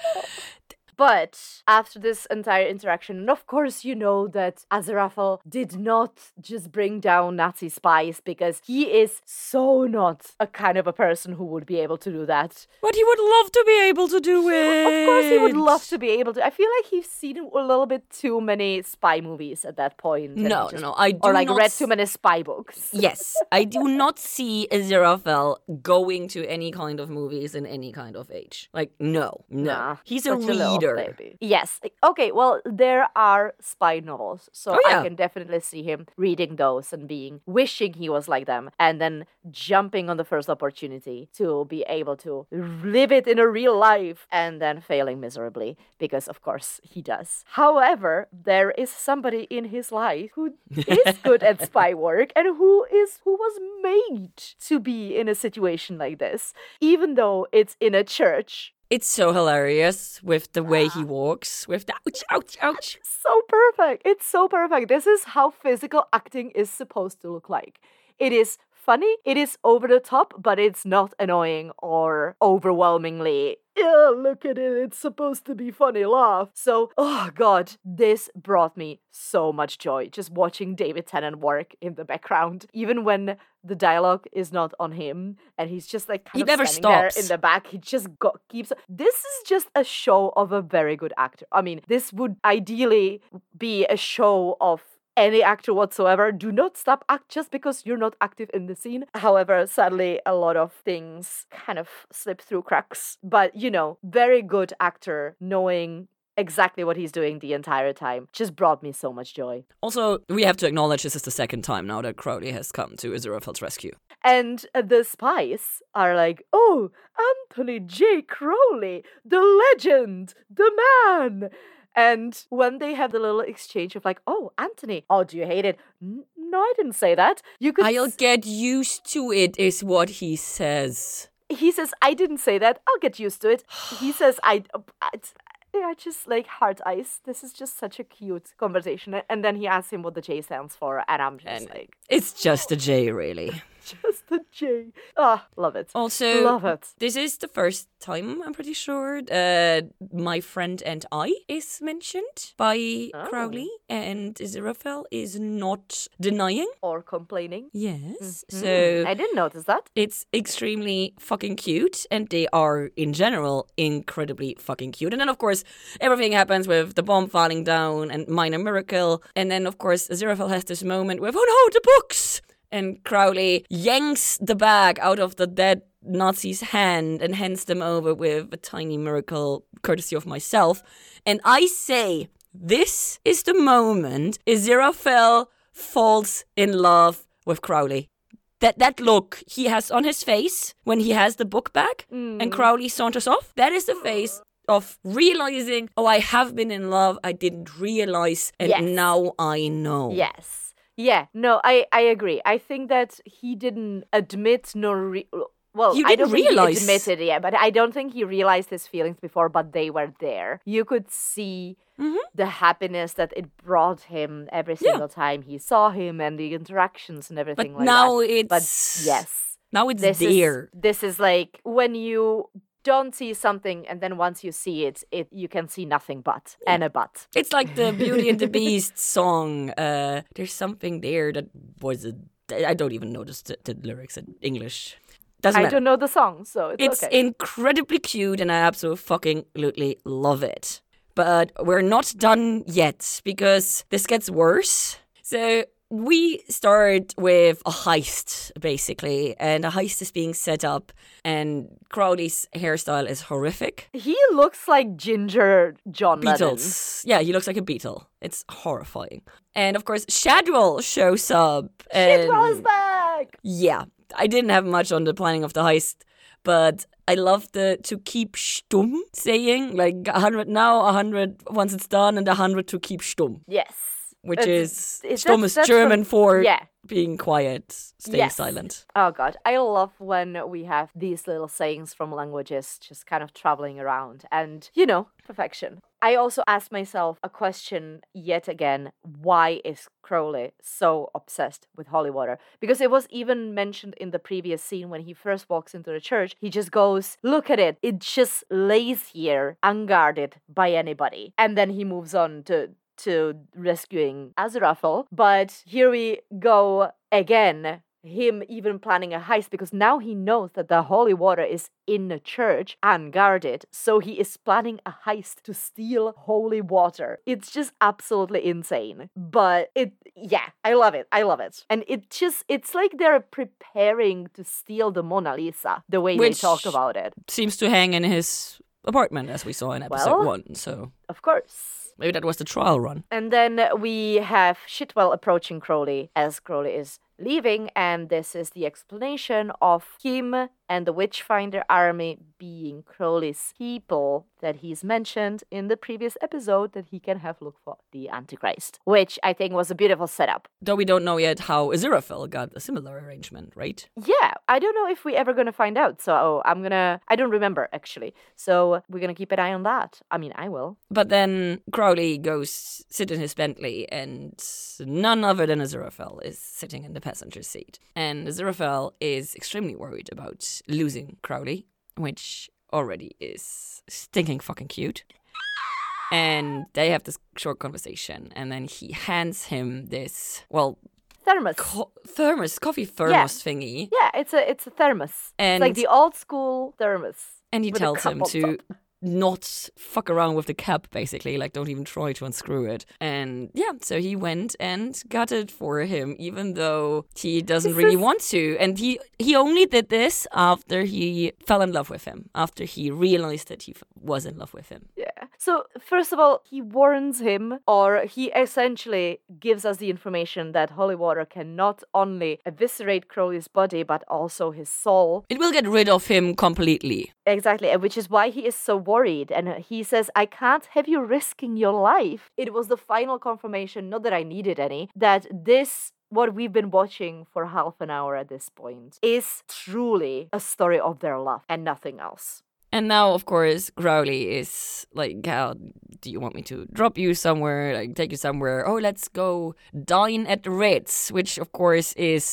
But after this entire interaction, and of course, you know that Aziraphale did not just bring down Nazi spies because he is so not a kind of a person who would be able to do that. But he would love to be able to do it. Of course, he would love to be able to. I feel like he's seen a little bit too many spy movies at that point. No, no, just- no. I do Or like read too many spy books. Yes, I do not see Aziraphale going to any kind of movies in any kind of age. Like, no, no. Nah, He's a such reader. baby. Yes. Okay. Well, there are spy novels, so Oh, yeah. I can definitely see him reading those and being wishing he was like them, and then jumping on the first opportunity to be able to live it in a real life, and then failing miserably because, of course, he does. However, there is somebody in his life who is good at spy work and who is who was made to be in a situation like this, even though it's in a church It's so hilarious with the way he walks, with the ouch, ouch, ouch. so perfect. It's so perfect. This is how physical acting is supposed to look like. It is funny, it is over the top, but it's not annoying or overwhelmingly. Yeah, look at it. It's supposed to be funny laugh. So, oh god, this brought me so much joy just watching David Tennant work in the background, even when the dialogue is not on him and he's just like kind He of never standing there stops. in the back. He just go- keeps. This is just a show of a very good actor. I mean, this would ideally be a show of any actor whatsoever. Do not stop act just because you're not active in the scene. However, sadly, a lot of things kind of slip through cracks. But you know, very good actor knowing exactly what he's doing the entire time just brought me so much joy. Also, we have to acknowledge this is the second time now that Crowley has come to Aziraphale's rescue. And the spies are like, oh, Anthony J. Crowley, the legend, the man. And when they have the little exchange of like, oh, Anthony, oh, do you hate it? No, I didn't say that. You could. I'll get used to it, is what he says. he says, I didn't say that. I'll get used to it. He says, I. uh, it's- Yeah, just like heart ice. This is just such a cute conversation. And then he asks him what the J stands for, and I'm just And like, it's just a J, really. just the J. Ah, love it. Also, love it. this is the first time, I'm pretty sure, uh, my friend and I is mentioned by Oh. Crowley, and Aziraphale is not denying. Or complaining. Yes. Mm, So I didn't notice that. it's extremely fucking cute, and they are, in general, incredibly fucking cute. And then, of course, everything happens with the bomb falling down and Minor Miracle. And then, of course, Aziraphale has this moment with, oh no, the books! And Crowley yanks the bag out of the dead Nazi's hand and hands them over with a tiny miracle, courtesy of myself. And I say, this is the moment Aziraphale falls in love with Crowley that that look he has on his face when he has the book back and mm. Crowley saunters off, that is the face of realizing, oh, I have been in love, I didn't realize, and Yes. now I know. Yes. Yeah. No, I I agree. I think that he didn't admit nor re- well, You I didn't don't think realize- he admitted, yeah, but I don't think he realized his feelings before, but they were there. You could see Mhm. the happiness that it brought him every Yeah. single time he saw him and the interactions and But everything like now that. it's But yes, now it's this there. is this is like when you don't see something and then once you see it, it you can see nothing but and a but. It's like the Beauty and the Beast song. Uh, there's something there that was a. I don't even know the, the lyrics in English. Doesn't I matter. don't know the song, so it's, It's okay. incredibly cute, and I absolutely fucking absolutely love it. But we're not done yet because this gets worse. So we start with a heist, basically, and a heist is being set up, and Crowley's hairstyle is horrific. he looks like Ginger John Lennon. Beatles. Yeah, he looks like a beetle. It's horrifying. And of course, Shadwell shows up. And Shadwell is back. Yeah, I didn't have much on the planning of the heist, but I love the to keep stumm saying, like a hundred now, a hundred once it's done, and a hundred to keep stumm, Yes. Which It's- is it's- stumm that's- is that's German from- for Yeah. being quiet, staying Yes. silent. Oh god, I love when we have these little sayings from languages just kind of traveling around and you know, perfection. I also asked myself a question yet again, why is Crowley so obsessed with holy water? Because it was even mentioned in the previous scene when he first walks into the church, he just goes, "Look at it. It just lays here unguarded by anybody." And then he moves on to to rescuing Aziraphale. But here we go again. Him even planning a heist because now he knows that the holy water is in a church and guarded. So he is planning a heist to steal holy water. It's just absolutely insane. But it, yeah, I love it. I love it. And it just, it's like they're preparing to steal the Mona Lisa the way Which- they talk about it. Seems to hang in his apartment, as we saw in episode Well- one. So Of course. Maybe that was the trial run. And then we have Shitwell approaching Crowley as Crowley is leaving, and this is the explanation of him and the Witchfinder army being Crowley's people that he's mentioned in the previous episode that he can have look for the Antichrist, which I think was a beautiful setup. Though we don't know yet how Aziraphale got a similar arrangement, right? Yeah, I don't know if we're ever gonna find out, so I'm gonna I don't remember actually. So we're gonna keep an eye on that. I mean I will. But then Crowley goes sit in his Bentley, and none other than Aziraphale is sitting in the passenger seat. And Aziraphale is extremely worried about losing Crowley, which already is stinking fucking cute. And they have this short conversation, and then he hands him this, well, Thermos. co- thermos, coffee thermos thingy, Yeah, it's a it's a thermos. And- it's like the old school thermos. and he tells him to. Not fuck around with the cap basically. Like don't even try to unscrew it. And yeah so he went and got it for him even though he doesn't really want to. And he he only did this after he fell in love with him after he realized that he f- was in love with him. Yeah. So first of all, he warns him, or he essentially gives us the information that holy water can not only eviscerate Crowley's body but also his soul. it will get rid of him completely. Exactly, which is why he is so worried. And uh, he says, I can't have you risking your life. It was the final confirmation, not that I needed any, that this, what we've been watching for half an hour at this point, is truly a story of their love and nothing else. And now, of course, Crowley is like, "How do you want me to drop you somewhere? Like, take you somewhere? Oh, let's go dine at the Ritz," which, of course, is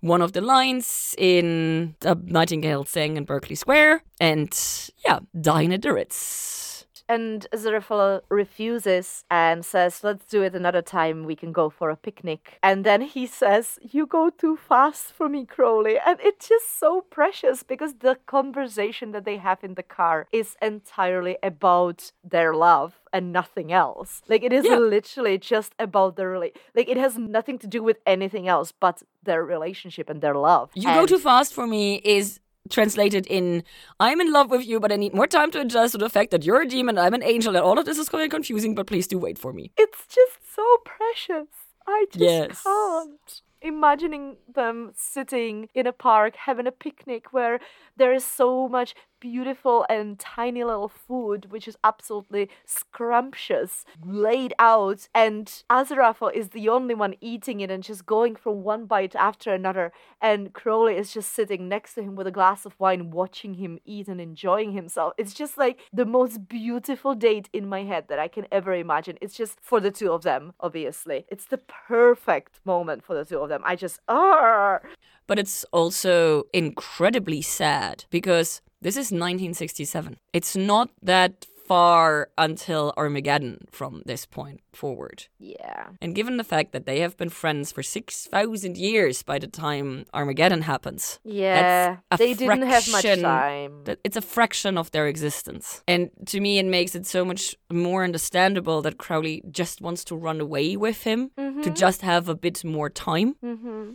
one of the lines in A Nightingale sang in Berkeley Square. And yeah, dine at the Ritz. And Aziraphale refuses and says, Let's do it another time. We can go for a picnic. And then he says, You go too fast for me, Crowley. And it's just so precious because the conversation that they have in the car is entirely about their love and nothing else. Like it is Yeah. literally just about their rela- like it has nothing to do with anything else but their relationship and their love. You go too fast for me is translated in I'm in love with you, but I need more time to adjust to the fact that you're a demon, I'm an angel, and all of this is quite confusing, but please do wait for me. It's just so precious. I just Yes. can't. Imagining them sitting in a park having a picnic where there is so much beautiful and tiny little food, which is absolutely scrumptious, laid out. And Aziraphale is the only one eating it and just going from one bite after another. And Crowley is just sitting next to him with a glass of wine, watching him eat and enjoying himself. It's just like the most beautiful date in my head that I can ever imagine. It's just for the two of them, obviously. It's the perfect moment for the two of them. I just, ah. But it's also incredibly sad because this is 1967. It's not that far until Armageddon from this point forward. Yeah. And given the fact that they have been friends for 6,000 years by the time Armageddon happens, Yeah. They didn't have much time. it's a fraction of their existence. And to me, it makes it so much more understandable that Crowley just wants to run away with him to just have a bit more time. Mm-hmm.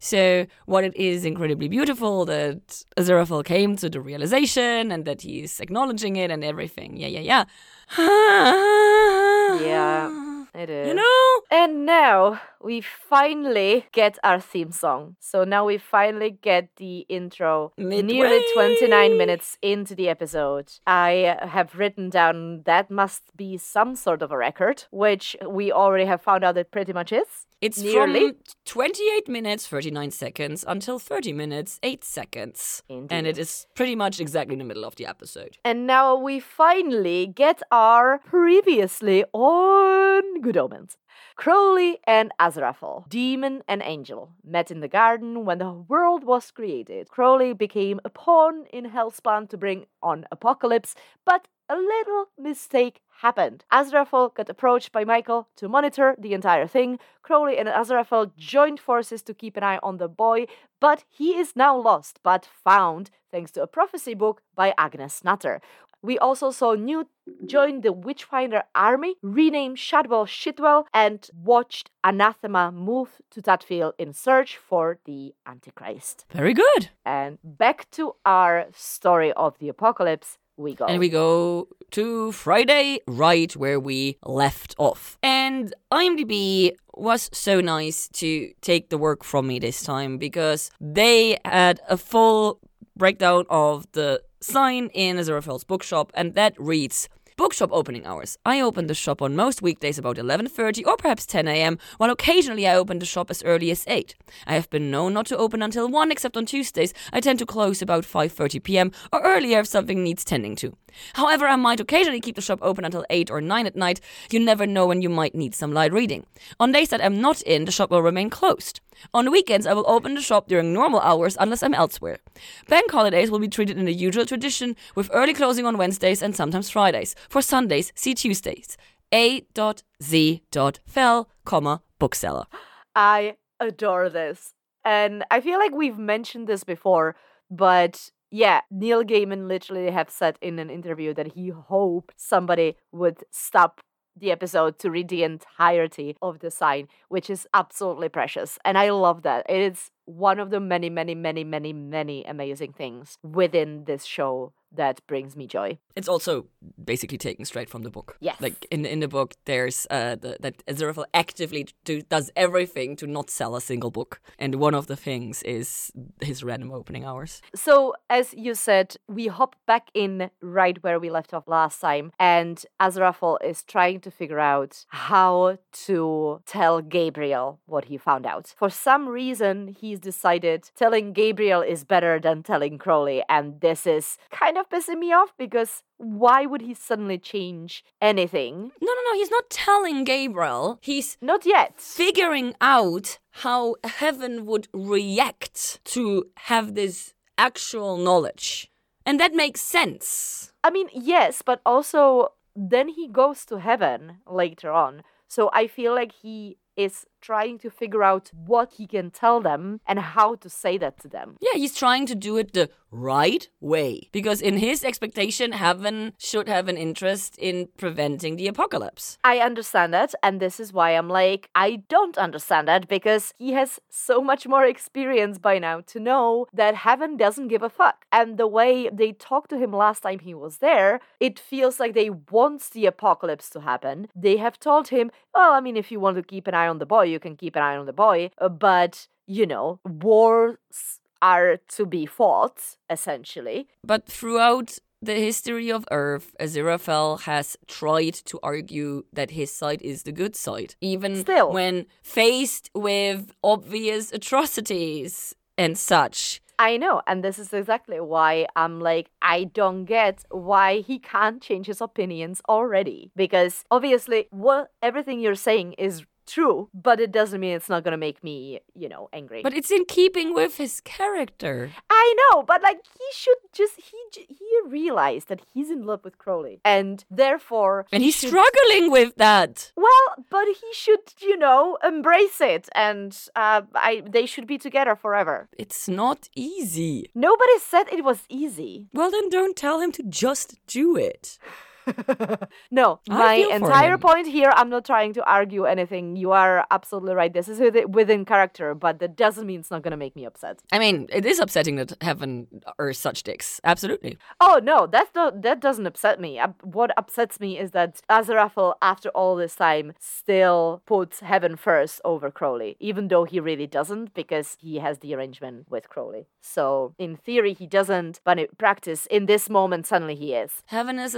So, what it is incredibly beautiful that Aziraphale came to the realization and that he's acknowledging it and everything. Yeah, yeah, yeah. Yeah, it is. You know? And now we finally get our theme song. So now we finally get the intro Midway. nearly 29 minutes into the episode. I have written down that must be some sort of a record, which we already have found out it pretty much is. It's Nearly. from 28 minutes 39 seconds until 30 minutes 8 seconds. And it is pretty much exactly in the middle of the episode. And now we finally get our previously on Good Omens. Crowley and Aziraphale, demon and angel, met in the garden when the world was created. Crowley became a pawn in Hellspawn to bring on apocalypse, but a little mistake happened. Aziraphale got approached by Michael to monitor the entire thing. Crowley and Aziraphale joined forces to keep an eye on the boy, but he is now lost, but found thanks to a prophecy book by Agnes Nutter. We also saw Newt join the Witchfinder army, rename Shadwell Shitwell, and watched Anathema move to Tadfield in search for the Antichrist. Very good. And back to our story of the apocalypse we go. And we go to Friday, right where we left off. And IMDb was so nice to take the work from me this time because they had a full breakdown of the sign in Aziraphale's bookshop, and that reads. Bookshop opening hours. I open the shop on most weekdays about 11:30 or perhaps 10 a.m., while occasionally I open the shop as early as 8. I have been known not to open until 1 except on Tuesdays. I tend to close about 5:30 p.m. or earlier if something needs tending to. However, I might occasionally keep the shop open until 8 or 9 at night. You never know when you might need some light reading. On days that I'm not in, the shop will remain closed. On weekends, I will open the shop during normal hours unless I'm elsewhere. Bank holidays will be treated in the usual tradition, with early closing on Wednesdays and sometimes Fridays. For Sundays, see Tuesdays. A.Z.Fell, comma, bookseller. I adore this. And I feel like we've mentioned this before, but yeah, Neil Gaiman literally have said in an interview that he hoped somebody would stop the episode to read the entirety of the sign, which is absolutely precious. And I love that. It is one of the many, many, many, many, many amazing things within this show that brings me joy. It's also basically taken straight from the book. Yes. Like in in the book, there's uh the, that Aziraphale actively do, does everything to not sell a single book, and one of the things is his random opening hours. So, as you said, we hop back in right where we left off last time, and Aziraphale is trying to figure out how to tell Gabriel what he found out. For some reason, he's decided telling Gabriel is better than telling Crowley, and this is kind of pissing me off because why would he suddenly change anything? No, no, no. He's not telling Gabriel. He's Not yet. figuring out how heaven would react to have this actual knowledge, and that makes sense. I mean, yes, but also then he goes to heaven later on. So I feel like he is trying to figure out what he can tell them and how to say that to them. Yeah, he's trying to do it the right way. Because in his expectation, heaven should have an interest in preventing the apocalypse. I understand that, and this is why I'm like, I don't understand that because he has so much more experience by now to know that heaven doesn't give a fuck. And the way they talked to him last time he was there, it feels like they want the apocalypse to happen. They have told him, well, I mean, if you want to keep an eye on the boy, you can keep an eye on the boy, uh, but you know, wars are to be fought, essentially. But throughout the history of Earth, Aziraphale has tried to argue that his side is the good side, even Still. when faced with obvious atrocities and such. I know, and this is exactly why I'm like, I don't get why he can't change his opinions already. Because obviously, what everything you're saying is true, but it doesn't mean it's not gonna make me, you know, angry. But it's in keeping with his character. I know, but like he should just he he realized that he's in love with Crowley, and therefore And he he's should- struggling with that. Well, but he should, you know, embrace it, and uh, I they should be together forever. It's not easy. Nobody said it was easy. Well, then don't tell him to just do it. No, I my entire point here, I'm not trying to argue anything. You are absolutely right. This is within- character, but that doesn't mean it's not going to make me upset. I mean, it is upsetting that heaven are such dicks. Absolutely. Oh no, that's not that doesn't upset me. What upsets me is that Aziraphale, after all this time, still puts heaven first over Crowley, even though he really doesn't, because he has the arrangement with Crowley. So in theory he doesn't, but in practice, in this moment, suddenly he is. Heaven is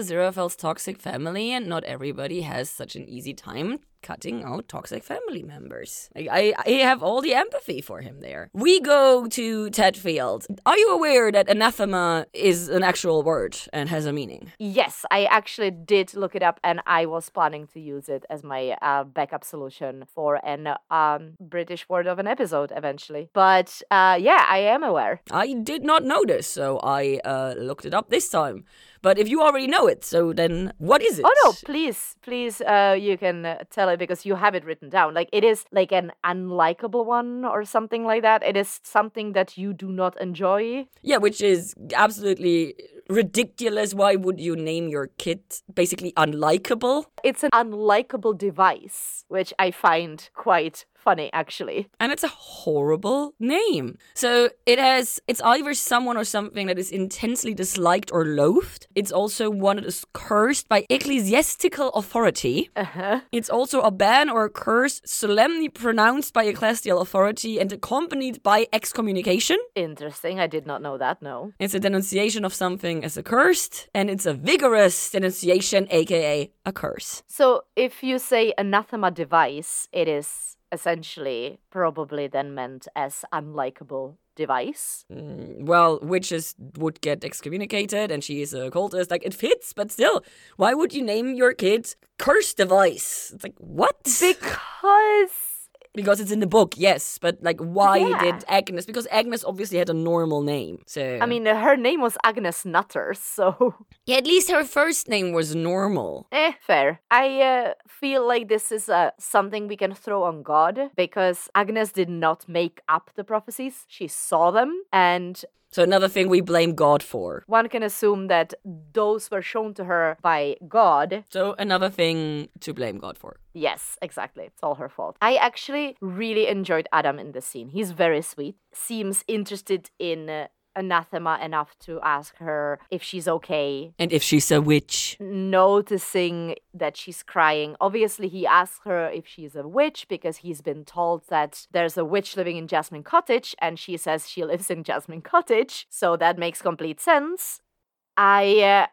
Aziraphale's toxic family, and not everybody has such an easy time cutting out toxic family members. Like, I, I have all the empathy for him there. We go to Tadfield. Are you aware that anathema is an actual word and has a meaning? Yes, I actually did look it up, and I was planning to use it as my uh, backup solution for an um, British word of an episode eventually. But uh, yeah, I am aware. I did not know this, so I uh, looked it up this time. But if you already know it, so then what is it? Oh no, please, please, uh, you can uh, tell it because you have it written down. Like it is like an unlikable one or something like that. It is something that you do not enjoy. Yeah, which is absolutely ridiculous. Why would you name your kid basically unlikable? It's an unlikable device, which I find quite funny actually. And it's a horrible name. So it has, it's either someone or something that is intensely disliked or loathed. It's also one that is cursed by ecclesiastical authority. Uh-huh. It's also a ban or a curse solemnly pronounced by ecclesial authority and accompanied by excommunication. Interesting. I did not know that. No. It's a denunciation of something as accursed, and it's a vigorous denunciation, aka a curse. So if you say anathema device, it is essentially probably then meant as unlikable device. Mm, Well, witches would get excommunicated, and she is a cultist. Like, it fits, but still, why would you name your kid Curse Device? It's like, what? Because because it's in the book, yes, but like, why Yeah. did Agnes? Because Agnes obviously had a normal name. So, I mean her name was Agnes Nutter, so yeah, at least her first name was normal. Eh, fair. I uh, feel like this is uh, something we can throw on God because Agnes did not make up the prophecies. She saw them, and So, another thing we blame God for. one can assume that those were shown to her by God. So, another thing to blame God for. Yes, exactly. It's all her fault. I actually really enjoyed Adam in this scene. He's very sweet, seems interested in. Uh, Anathema enough to ask her if she's okay, And if she's a witch. noticing that she's crying. Obviously, he asks her if she's a witch because he's been told that there's a witch living in Jasmine Cottage, and she says she lives in Jasmine Cottage. So that makes complete sense. I uh,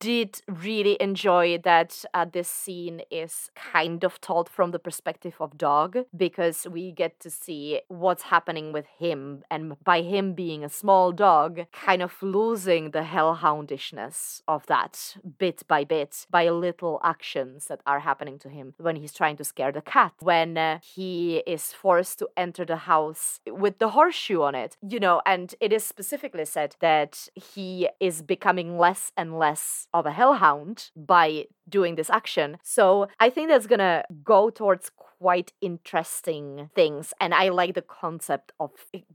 did really enjoy that uh, this scene is kind of told from the perspective of Dog because we get to see what's happening with him, and by him being a small dog, kind of losing the hellhoundishness of that bit by bit by little actions that are happening to him when he's trying to scare the cat, when uh, he is forced to enter the house with the horseshoe on it, you know, and it is specifically said that he is becoming less and less of a hellhound by doing this action. So I think that's gonna go towards quite interesting things. And I like the concept of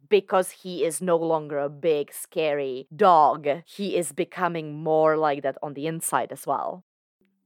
because he is no longer a big, scary dog, he is becoming more like that on the inside as well.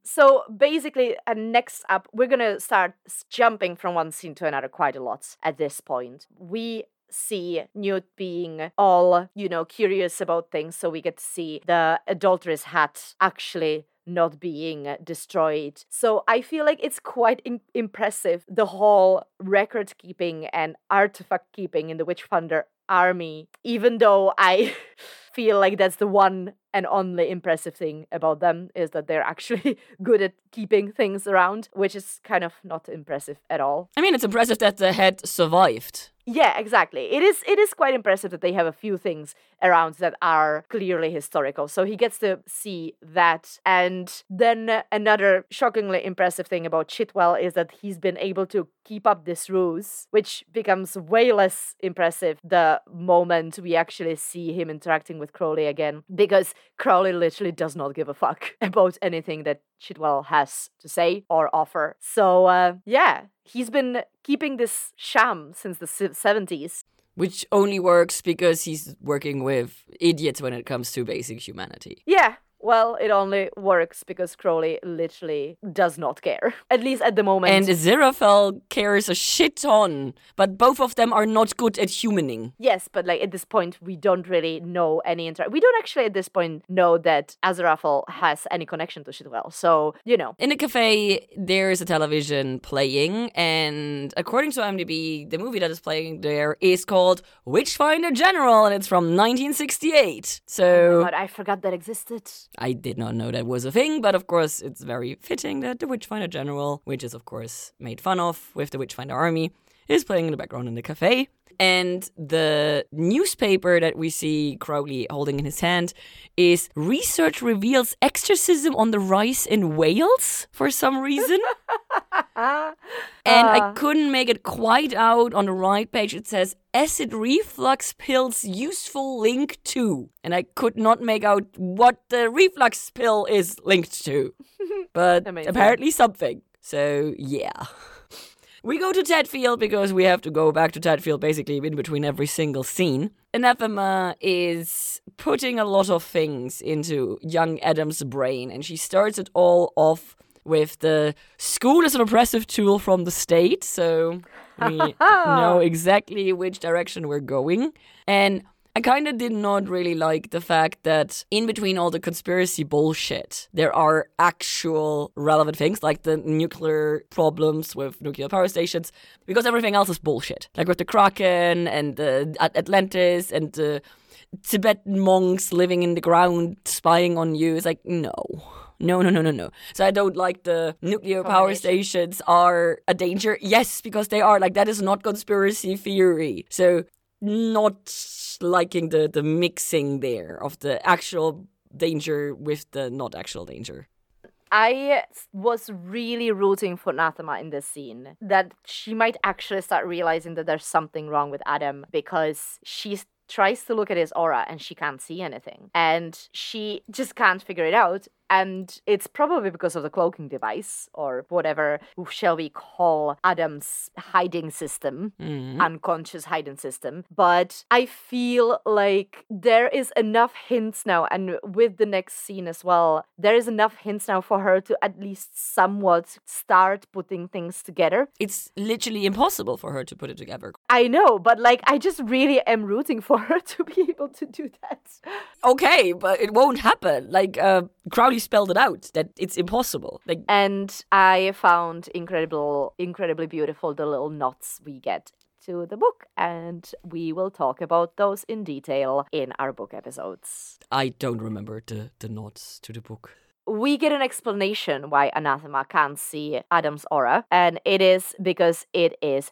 So basically, uh, next up, we're gonna start jumping from one scene to another quite a lot at this point. We see Newt being all, you know, curious about things, so we get to see the adulteress hat actually not being destroyed. So I feel like it's quite im- impressive the whole record keeping and artifact keeping in the Witchfinder army, even though I feel like that's the one and only impressive thing about them is that they're actually good at keeping things around, which is kind of not impressive at all. I mean, it's impressive that the head survived. Yeah, exactly. It is it is quite impressive that they have a few things around that are clearly historical. So he gets to see that. And then another shockingly impressive thing about Shitwell is that he's been able to keep up this ruse, which becomes way less impressive the moment we actually see him interacting with Crowley again. Because Crowley literally does not give a fuck about anything that Shitwell has to say or offer. So, uh, yeah, he's been keeping this sham since the 70s. Which only works because he's working with idiots when it comes to basic humanity. Yeah, well, it only works because Crowley literally does not care. At least at the moment. And Aziraphale cares a shit ton, but both of them are not good at humaning. Yes, but like at this point, we don't really know any inter. We don't actually at this point know that Aziraphale has any connection to Shitwell. So you know. In the cafe, there is a television playing, and according to IMDb, the movie that is playing there is called Witchfinder General, and it's from 1968. So. Oh God, I forgot that existed. I did not know that was a thing, but of course, it's very fitting that the Witchfinder General, which is of course made fun of with the Witchfinder Army, is playing in the background in the cafe. And the newspaper that we see Crowley holding in his hand is Research Reveals Exorcism on the Rise in Wales for some reason. and I Ah. couldn't make it quite out on the right page. It says acid reflux pills useful link to. And I could not make out what the reflux pill is linked to. But Amazing. apparently something. So yeah. We go to Tadfield because we have to go back to Tadfield basically in between every single scene. Anathema is putting a lot of things into young Adam's brain, and she starts it all off with the school is an oppressive tool from the state, so we know exactly which direction we're going. And I kind of did not really like the fact that in between all the conspiracy bullshit, there are actual relevant things like the nuclear problems with nuclear power stations, because everything else is bullshit. Like with the Kraken and the At- Atlantis and the Tibetan monks living in the ground spying on you. It's like, no. No, no, no, no, no. So I don't like the nuclear power stations are a danger. Yes, because they are. Like, that is not conspiracy theory. So not liking the the mixing there of the actual danger with the not actual danger. I was really rooting for Anathema in this scene that she might actually start realizing that there's something wrong with Adam because she tries to look at his aura and she can't see anything. And she just can't figure it out. And it's probably because of the cloaking device or whatever shall we call Adam's hiding system, Mhm. unconscious hiding system. But I feel like there is enough hints now, and with the next scene as well, there is enough hints now for her to at least somewhat start putting things together. It's literally impossible for her to put it together. I know, but like I just really am rooting for her to be able to do that. Okay, but it won't happen. Like uh, Crowley spelled it out that it's impossible. Like And I found incredible, incredibly beautiful the little knots we get to the book, and we will talk about those in detail in our book episodes. I don't remember the the nods to the book. We get an explanation why Anathema can't see Adam's aura, and it is because it is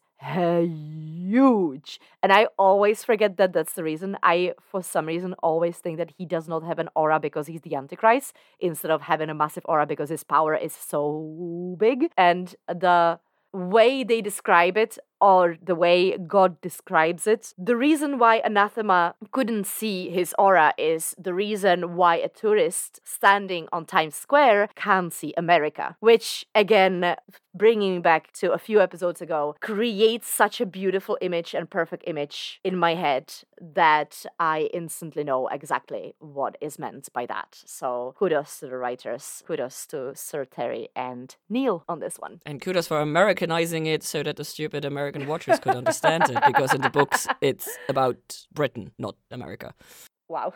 huge. And I always forget that that's the reason. I, for some reason, always think that he does not have an aura because he's the Antichrist instead of having a massive aura because his power is so big. And the way they describe it or the way God describes it. The reason why Anathema couldn't see his aura is the reason why a tourist standing on Times Square can't see America, which again, bringing back to a few episodes ago, creates such a beautiful image and perfect image in my head that I instantly know exactly what is meant by that. So kudos to the writers, kudos to Sir Terry and Neil on this one. And kudos for Americanizing it so that the stupid American watchers could understand it, because in the books it's about Britain, not America. Wow.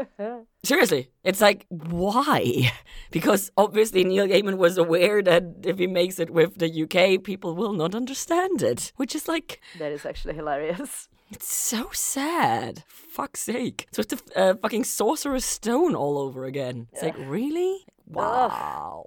Seriously, it's like why? Because obviously Neil Gaiman was aware that if he makes it with the UK, people will not understand it, which is like that is actually hilarious. It's so sad. Fuck's sake. So it's the uh, fucking Sorcerer's Stone all over again. It's like, really? Wow.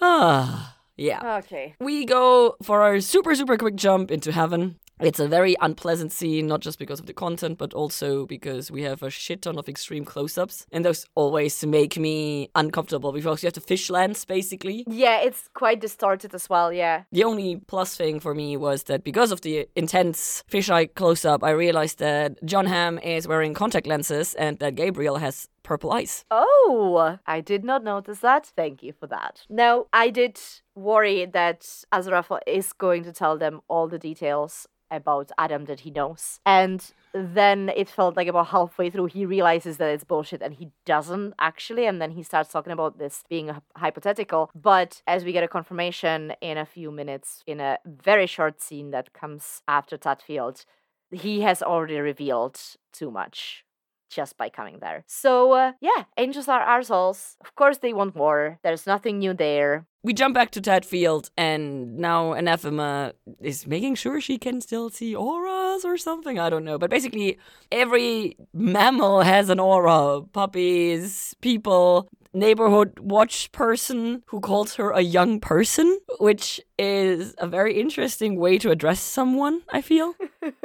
Ah, yeah. Okay. We go for our super, super quick jump into heaven. It's a very unpleasant scene, not just because of the content, but also because we have a shit ton of extreme close ups. And those always make me uncomfortable because you have the fish lens, basically. Yeah, it's quite distorted as well. Yeah. The only plus thing for me was that because of the intense fisheye close up, I realized that John Hamm is wearing contact lenses and that Gabriel has purple eyes. Oh, I did not notice that. Thank you for that. Now, I did worry that Aziraphale is going to tell them all the details about Adam that he knows. And then it felt like about halfway through he realizes that it's bullshit and he doesn't actually. And then he starts talking about this being hypothetical. But as we get a confirmation in a few minutes in a very short scene that comes after Tadfield he has already revealed too much just by coming there. So, uh, yeah, angels are assholes. Of course, they want war. There's nothing new there. We jump back to Tadfield, and now Anathema is making sure she can still see auras or something. I don't know. But basically, every mammal has an aura puppies, people, neighborhood watch person who calls her a young person, which is a very interesting way to address someone, I feel.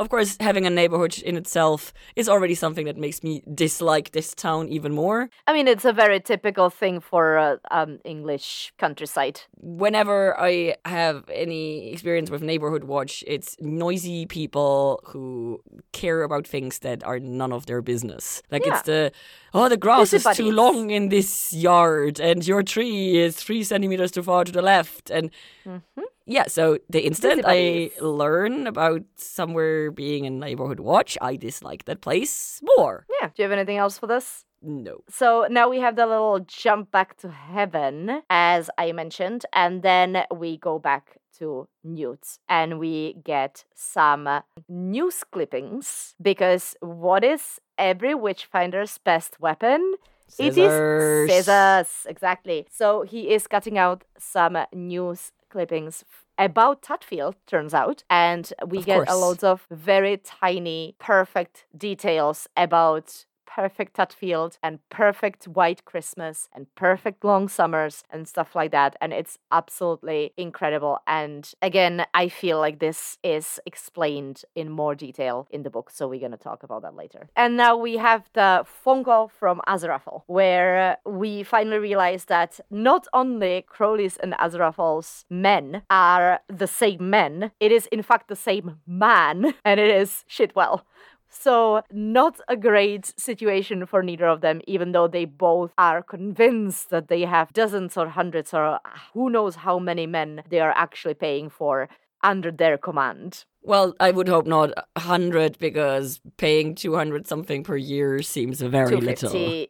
of course, having a neighborhood in itself is already something that makes me dislike this town even more. I mean, it's a very typical thing for uh, um, English countryside. Whenever I have any experience with neighborhood watch, it's noisy people who care about things that are none of their business. Like Yeah. it's the oh, the grass is too long in this yard, and your tree is three centimeters too far to the left, and mm-hmm. yeah. So the instant I learn about somewhere being a neighborhood watch, I dislike that place more. Yeah. Do you have anything else for this? No. So now we have the little jump back to heaven, as I mentioned, and then we go back to Newt and we get some news clippings because what is every witchfinder's best weapon? Scissors. It is scissors, exactly. So he is cutting out some news clippings about Tadfield, turns out, and we Of get a lot of very tiny, perfect details about perfect Tadfield and perfect white Christmas and perfect long summers and stuff like that. And it's absolutely incredible. And again, I feel like this is explained in more detail in the book. So we're going to talk about that later. And now we have the phone call from Azrael, where we finally realize that not only Crowley's and Azrael's men are the same men, it is in fact the same man, and it is Shitwell. So, not a great situation for neither of them, even though they both are convinced that they have dozens or hundreds or ah, who knows how many men they are actually paying for under their command. Well, I would hope not a hundred because paying two hundred something per year seems very little.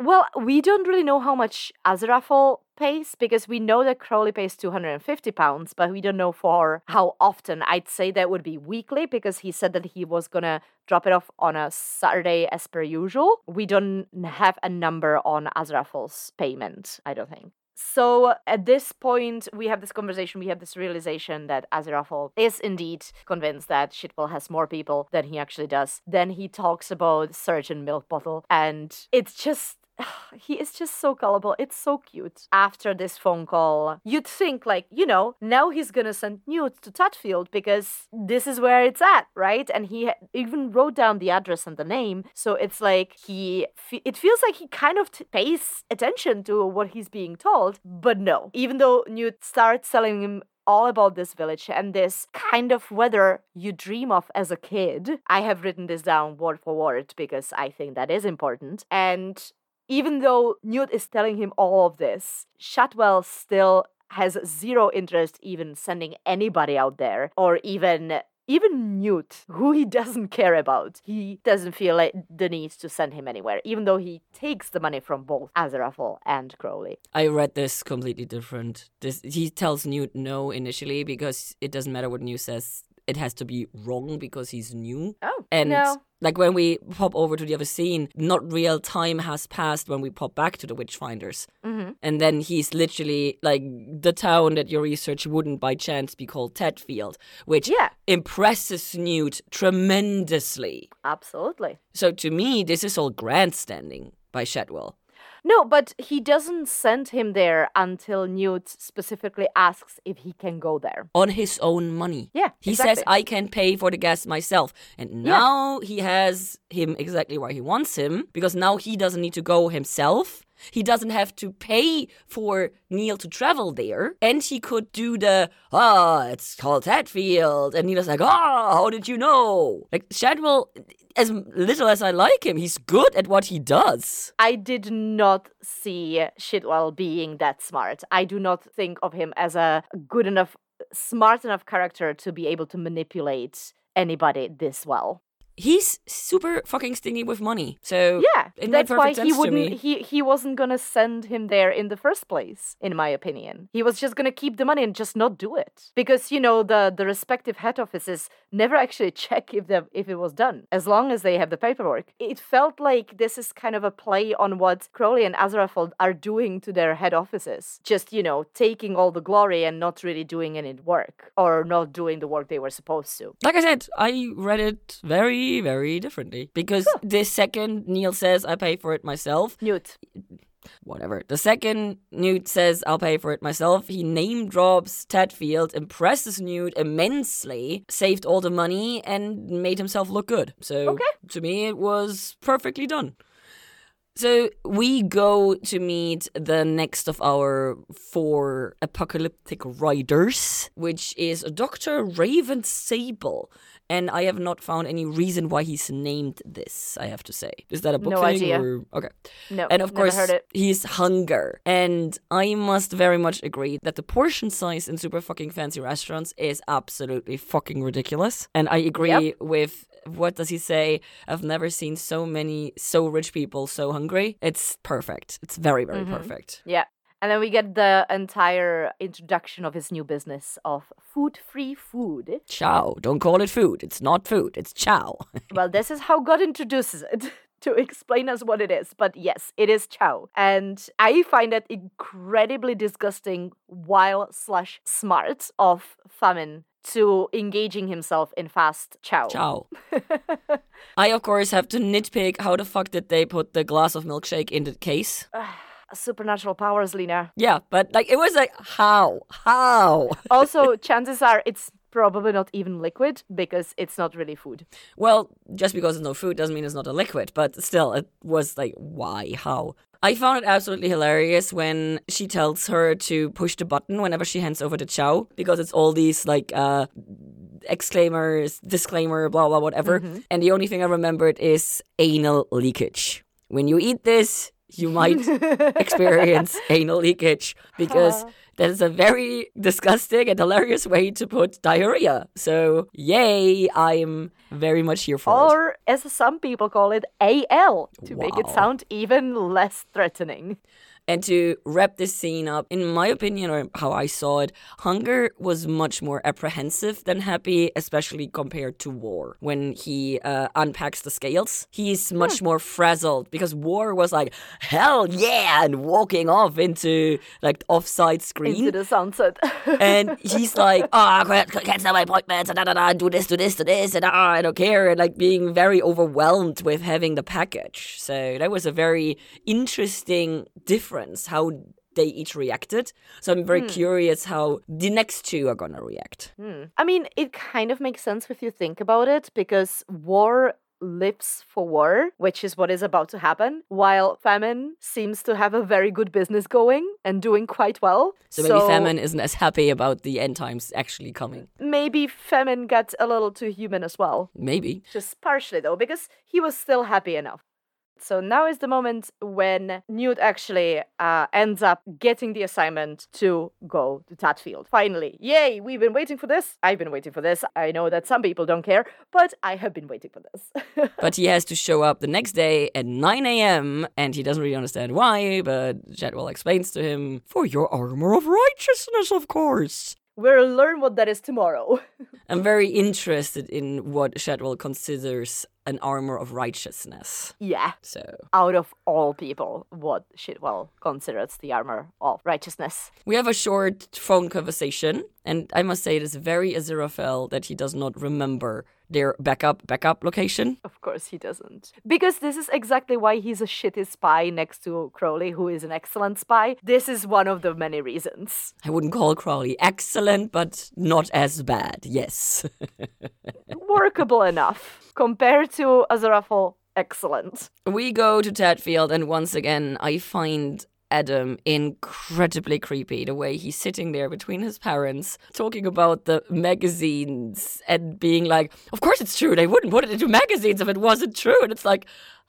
250. Well, we don't really know how much Azrael pays because we know that Crowley pays 250 pounds, but we don't know for how often. I'd say that would be weekly because he said that he was gonna drop it off on a Saturday as per usual. We don't have a number on Azrael's payment, I don't think. So at this point, we have this conversation, we have this realization that Aziraphale is indeed convinced that Shitwell has more people than he actually does. Then he talks about Surgeon Milk Bottle, and it's just. He is just so gullible. It's so cute. After this phone call, you'd think, like, you know, now he's gonna send Newt to Tadfield because this is where it's at, right? And he even wrote down the address and the name. So it's like he, it feels like he kind of t- pays attention to what he's being told. But no, even though Newt starts telling him all about this village and this kind of weather you dream of as a kid. I have written this down word for word because I think that is important. And even though Newt is telling him all of this, Shotwell still has zero interest even sending anybody out there or even even Newt, who he doesn't care about, he doesn't feel like the need to send him anywhere, even though he takes the money from both Aziraphale and Crowley. I read this completely different. This he tells Newt no initially because it doesn't matter what Newt says. It has to be wrong because he's new. Oh, And no. like when we pop over to the other scene, not real time has passed when we pop back to the Witchfinders. Mm-hmm. And then he's literally like the town that your research wouldn't by chance be called Tadfield, which Yeah. impresses Newt tremendously. Absolutely. So to me, this is all grandstanding by Shadwell. No, but he doesn't send him there until Newt specifically asks if he can go there. On his own money. Yeah, He exactly. says, I can pay for the gas myself. And now he has him exactly where he wants him because now he doesn't need to go himself. He doesn't have to pay for Neil to travel there. And he could do the, ah, it's called Hatfield. And Neil's like, ah, how did you know? Like, Shadwell, as little as I like him, he's good at what he does. I did not see Shitwell being that smart. I do not think of him as a good enough, smart enough character to be able to manipulate anybody this well. He's super fucking stingy with money. So, Yeah, that's why he wouldn't. He he wasn't gonna send him there in the first place, in my opinion. He was just gonna keep the money and just not do it because you know the the respective head offices never actually check if the if it was done as long as they have the paperwork. It felt like this is kind of a play on what Crowley and Azrael are doing to their head offices, just you know taking all the glory and not really doing any work or not doing the work they were supposed to. like I said, I read it very, very differently because the second Neil says I pay for it myself, Newt, whatever. The second Newt says I'll pay for it myself, he name drops Tadfield, impresses Newt immensely, saved all the money, and made himself look good. So Okay. to me, it was perfectly done. So we go to meet the next of our four apocalyptic riders, which is Dr. Raven Sable. And I have not found any reason why he's named this, I have to say. Is that a book No thing? idea. Or... Okay. no, And of course, heard it. he's hunger. And I must very much agree that the portion size in super fucking fancy restaurants is absolutely fucking ridiculous. And I agree with what does he say? I've never seen so many so rich people so hungry. It's perfect. It's very, very Mm-hmm. perfect. Yeah. And then we get the entire introduction of his new business of food free food. Chow. Don't call it food. It's not food. It's chow. well, this is how God introduces it to explain us what it is. But yes, it is chow. And I find it incredibly disgusting while slash smart of famine to engaging himself in fast chow. Chow. I, of course, have to nitpick how the fuck did they put the glass of milkshake in the case? Ah. Supernatural powers, Lena. Yeah, but like it was like how? How? Also, chances are it's probably not even liquid because it's not really food. Well, just because it's no food doesn't mean it's not a liquid, but still, it was like, why? How? I found it absolutely hilarious when she tells her to push the button whenever she hands over the chow because it's all these like uh exclaimers, disclaimer, blah blah whatever. And the only thing I remembered is anal leakage. When you eat this, you might experience anal leakage because that is a very disgusting and hilarious way to put diarrhea. So, yay, I'm very much here for it. Or, as some people call it, AL, to make it sound even less threatening. And to wrap this scene up, in my opinion, or how I saw it, Hunger was much more apprehensive than Happy, especially compared to War. When he uh, unpacks the scales, he's much more frazzled because War was like, hell yeah, and walking off into like offside screen. Into the sunset. and he's like, ah, oh, cancel my appointments, and da, da, da, do this, do this, do this, and ah, I don't care, and like being very overwhelmed with having the package. So that was a very interesting difference how they each reacted. So I'm very hmm. curious how the next two are gonna react. Hmm. I mean, it kind of makes sense if you think about it, because war lives for war, which is what is about to happen, while famine seems to have a very good business going and doing quite well. So maybe Famine isn't as happy about the end times actually coming. Maybe famine got a little too human as well. Maybe. Just partially though, because he was still happy enough. So now is the moment when Newt actually uh, ends up getting the assignment to go to Tadfield. Finally, yay! We've been waiting for this. I've been waiting for this. I know that some people don't care, but I have been waiting for this. But he has to show up the next day at 9 a.m. and he doesn't really understand why, but Shadwell explains to him, For your armor of righteousness, of course. We'll learn what that is tomorrow. I'm very interested in what Shadwell considers an armor of righteousness. yeah. So Out of all people, what Shitwell considers the armor of righteousness. we have a short phone conversation, and I must say it is very Aziraphale that he does not remember their backup backup location. Of course he doesn't. Because this is exactly why he's a shitty spy next to Crowley, who is an excellent spy. This is one of the many reasons. I wouldn't call Crowley excellent, but not as bad. Yes. Workable enough compared to Aziraphale. Excellent. we go to Tadfield, and once again, I find Adam incredibly creepy. The way he's sitting there between his parents, talking about the magazines and being like, Of course it's true. They wouldn't put it into magazines if it wasn't true. And it's like,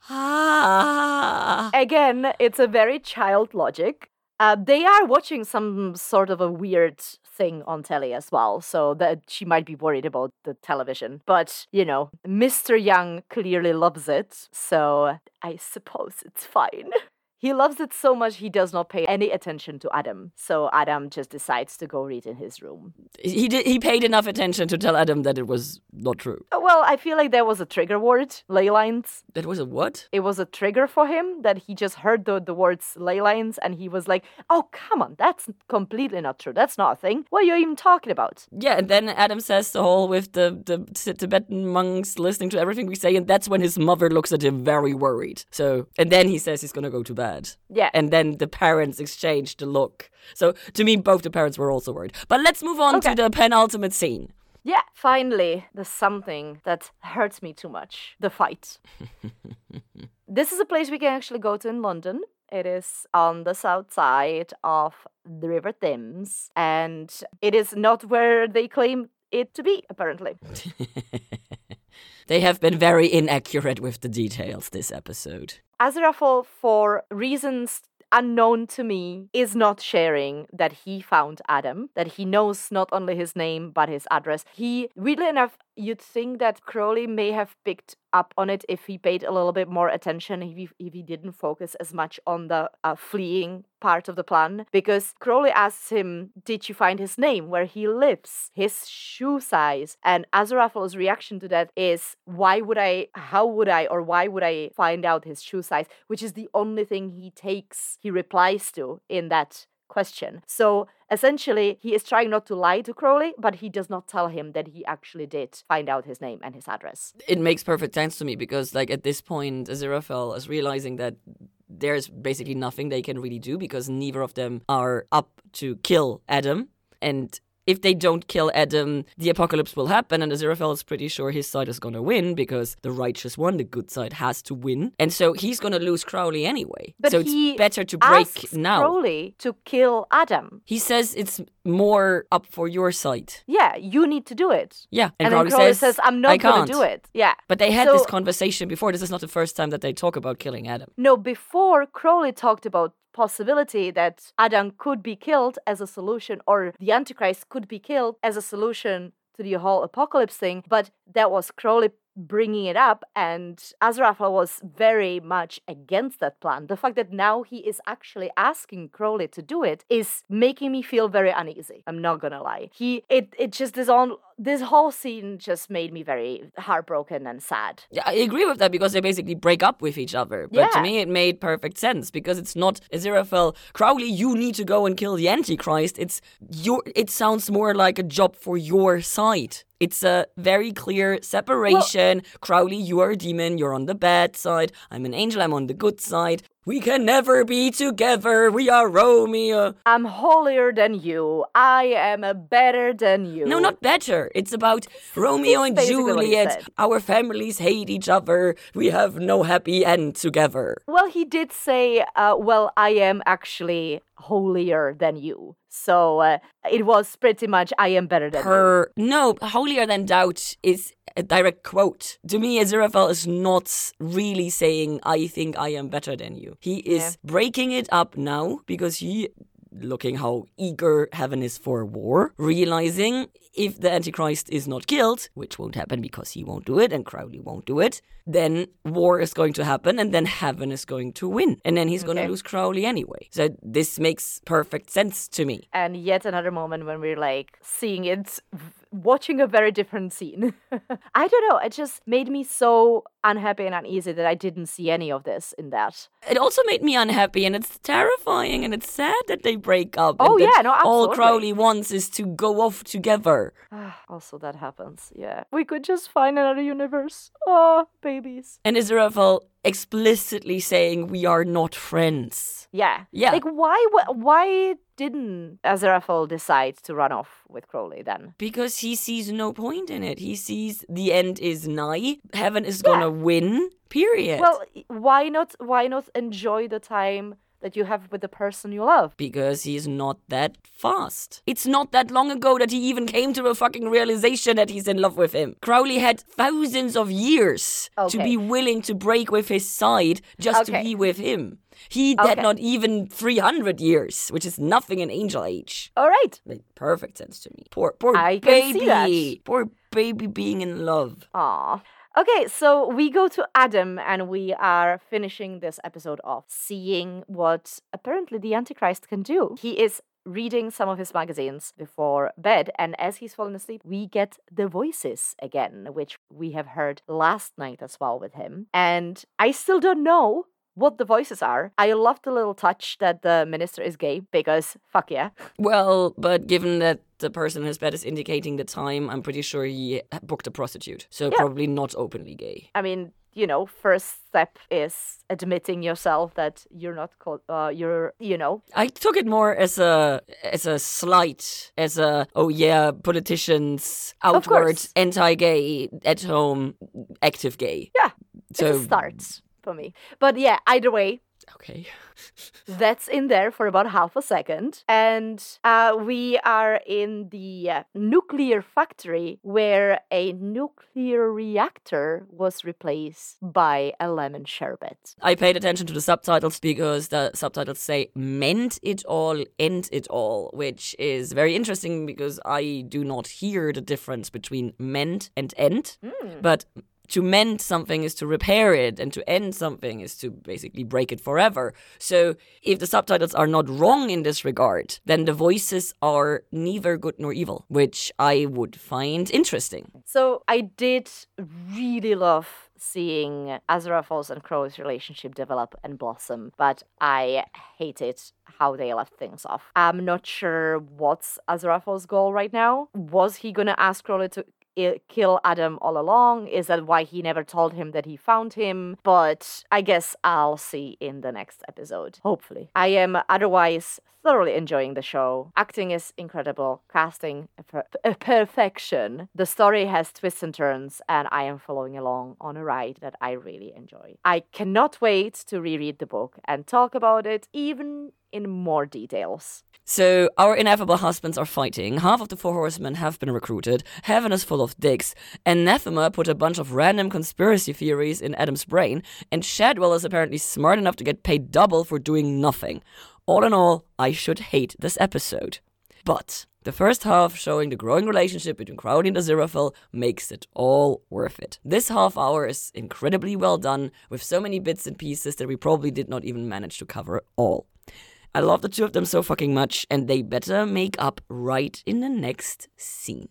Ah. Again, it's a very child logic. Uh, they are watching some sort of a weird thing on telly as well, so that she might be worried about the television. But, you know, Mr. Young clearly loves it, so I suppose it's fine. He loves it so much he does not pay any attention to Adam. So Adam just decides to go read in his room. He did. He paid enough attention to tell Adam that it was not true. Uh, Well, I feel like there was a trigger word, ley lines. That was a what? It was a trigger for him that he just heard the, the words ley lines and he was like, oh, come on, that's completely not true. That's not a thing. What are you even talking about? Yeah, and then Adam says the whole with the the Tibetan monks listening to everything we say, and that's when his mother looks at him very worried. So, and then he says he's gonna go to bed. Yeah. And then the parents exchange the look. So to me, both the parents were also worried. But let's move on Okay. to the penultimate scene. Yeah, finally, the something that hurts me too much the fight. this is a place we can actually go to in London. It is on the south side of the River Thames, and it is not where they claim it to be, apparently. They have been very inaccurate with the details this episode. Aziraphale, for reasons unknown to me, is not sharing that he found Adam, that he knows not only his name but his address. He, weirdly enough, you'd think that Crowley may have picked up on it if he paid a little bit more attention, if he, if he didn't focus as much on the uh, fleeing part of the plan. Because Crowley asks him, Did you find his name, where he lives, his shoe size? And Aziraphale's reaction to that is, Why would I, how would I, or why would I find out his shoe size? Which is the only thing he takes, he replies to in that question. So essentially, he is trying not to lie to Crowley, but he does not tell him that he actually did find out his name and his address. It makes perfect sense to me because, like, at this point, Aziraphale is realizing that there's basically nothing they can really do because neither of them are up to kill Adam. And if they don't kill Adam, the apocalypse will happen, and Aziraphale is pretty sure his side is gonna win because the righteous one, the good side, has to win. And so he's gonna lose Crowley anyway. But so it's better to break now. Crowley to kill Adam. He says it's more up for your side. Yeah, you need to do it. Yeah, And, Crowley then Crowley says, says, I'm "I not going can't." to do it. Yeah. But they had So- this conversation before. This is not the first time that they talk about killing Adam. No, before Crowley talked about possibility that Adam could be killed as a solution or the Antichrist could be killed as a solution to the whole apocalypse thing, but that was Crowley bringing it up and Aziraphale was very much against that plan. The fact that now he is actually asking Crowley to do it is making me feel very uneasy. I'm not gonna lie. He it it just this on this whole scene just made me very heartbroken and sad. Yeah, I agree with that because they basically break up with each other. But to me, it made perfect sense because it's not Aziraphale, Crowley, you need to go and kill the Antichrist. It's your. It sounds more like a job for your side. It's a very clear separation. Crowley, you are a demon. You're on the bad side. I'm an angel. I'm on the good side. We can never be together. We are Romeo. I'm holier than you. I am a better than you. No, not better. It's about Romeo and basically what he Juliet. Our families hate each other. We have no happy end together. Well, he did say, uh, well, I am actually holier than you. So uh, it was pretty much, I am better than her no holier than doubt is a direct quote. To me aziraphale is not really saying i think i am better than you. He is Yeah. breaking it up now because he looking how eager heaven is for war, realizing if the Antichrist is not killed, which won't happen because he won't do it and Crowley won't do it, then war is going to happen and then heaven is going to win. And then he's going to lose Crowley anyway. So this makes perfect sense to me. And yet another moment when we're like seeing it, watching a very different scene. I don't know. It just made me so unhappy and uneasy that I didn't see any of this in that. It also made me unhappy and it's terrifying and it's sad that they break up. Oh, yeah, no, All. Crowley wants is to go off together. also, that happens. Yeah. We could just find another universe. Oh, babies. And Israel explicitly saying we are not friends. Yeah. Yeah. Like, why, why didn't Aziraphale decide to run off with Crowley then? Because he sees no point in it. He sees the end is nigh. Heaven is gonna win. Period. Well, why not? Why not enjoy the time that you have with the person you love? because he's not that fast. It's not that long ago that he even came to a fucking realization that he's in love with him. Crowley had thousands of years to be willing to break with his side just to be with him. He had Okay. not even 300 years, which is nothing in angel age. All right. Made perfect sense to me. Poor, poor I baby. can see that. Poor baby being in love. Aw. Okay, so we go to Adam and we are finishing this episode off, seeing what apparently the Antichrist can do. He is reading some of his magazines before bed, and as he's falling asleep, we get the voices again, which we have heard last night as well with him. And I still don't know what the voices are. I love the little touch that the minister is gay because fuck yeah. Well, but given that the person in his bed is indicating the time, I'm pretty sure he booked a prostitute. So probably not openly gay. I mean, you know, first step is admitting yourself that you're not called, uh, you're, you know, I took it more as a as a slight, as a oh yeah, politicians outward anti-gay, at home active gay. yeah, So it's a start for me. But yeah, either way, okay, that's in there for about half a second. And uh, we are in the uh, nuclear factory where a nuclear reactor was replaced by a lemon sherbet. I paid attention to the subtitles because the subtitles say "meant it all, end it all," which is very interesting because I do not hear the difference between meant and end, but. To mend something is to repair it, and to end something is to basically break it forever. So, if the subtitles are not wrong in this regard, then the voices are neither good nor evil, which I would find interesting. So I did really love seeing Aziraphale's and Crow's relationship develop and blossom, but I hated how they left things off. I'm not sure what's Aziraphale's goal right now. Was he gonna ask Crowley to kill Adam all along? Is that why he never told him that he found him? But I guess I'll see in the next episode. Hopefully. I am otherwise thoroughly enjoying the show. Acting is incredible, casting per- perfection. The story has twists and turns, and I am following along on a ride that I really enjoy. I cannot wait to reread the book and talk about it even in more details. So, our ineffable husbands are fighting. Half of the four horsemen have been recruited. Heaven is full of dicks. Anathema put a bunch of random conspiracy theories in Adam's brain, and Shadwell is apparently smart enough to get paid double for doing nothing. All in all, I should hate this episode. But the first half, showing the growing relationship between Crowley and Aziraphale, makes it all worth it. This half hour is incredibly well done, with so many bits and pieces that we probably did not even manage to cover all. I love the two of them so fucking much, and they better make up right in the next scene.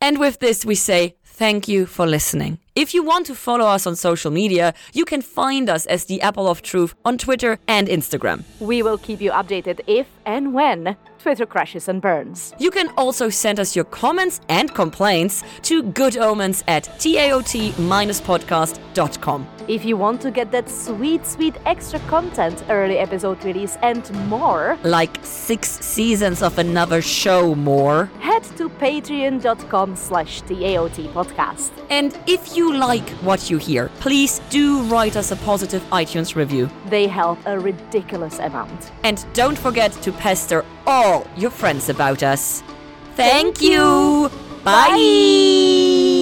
And with this, we say thank you for listening. If you want to follow us on social media, you can find us as the Apple of Truth on Twitter and Instagram. We will keep you updated if and when Twitter crashes and burns. You can also send us your comments and complaints to goodomens at taot-podcast.com. If you want to get that sweet, sweet extra content, early episode release, and more, Like six seasons of another show more. head to patreon.com slash TAOT podcast. And if you like what you hear, please do write us a positive iTunes review. They help a ridiculous amount. And don't forget to pester all your friends about us. Thank you. Bye. Bye.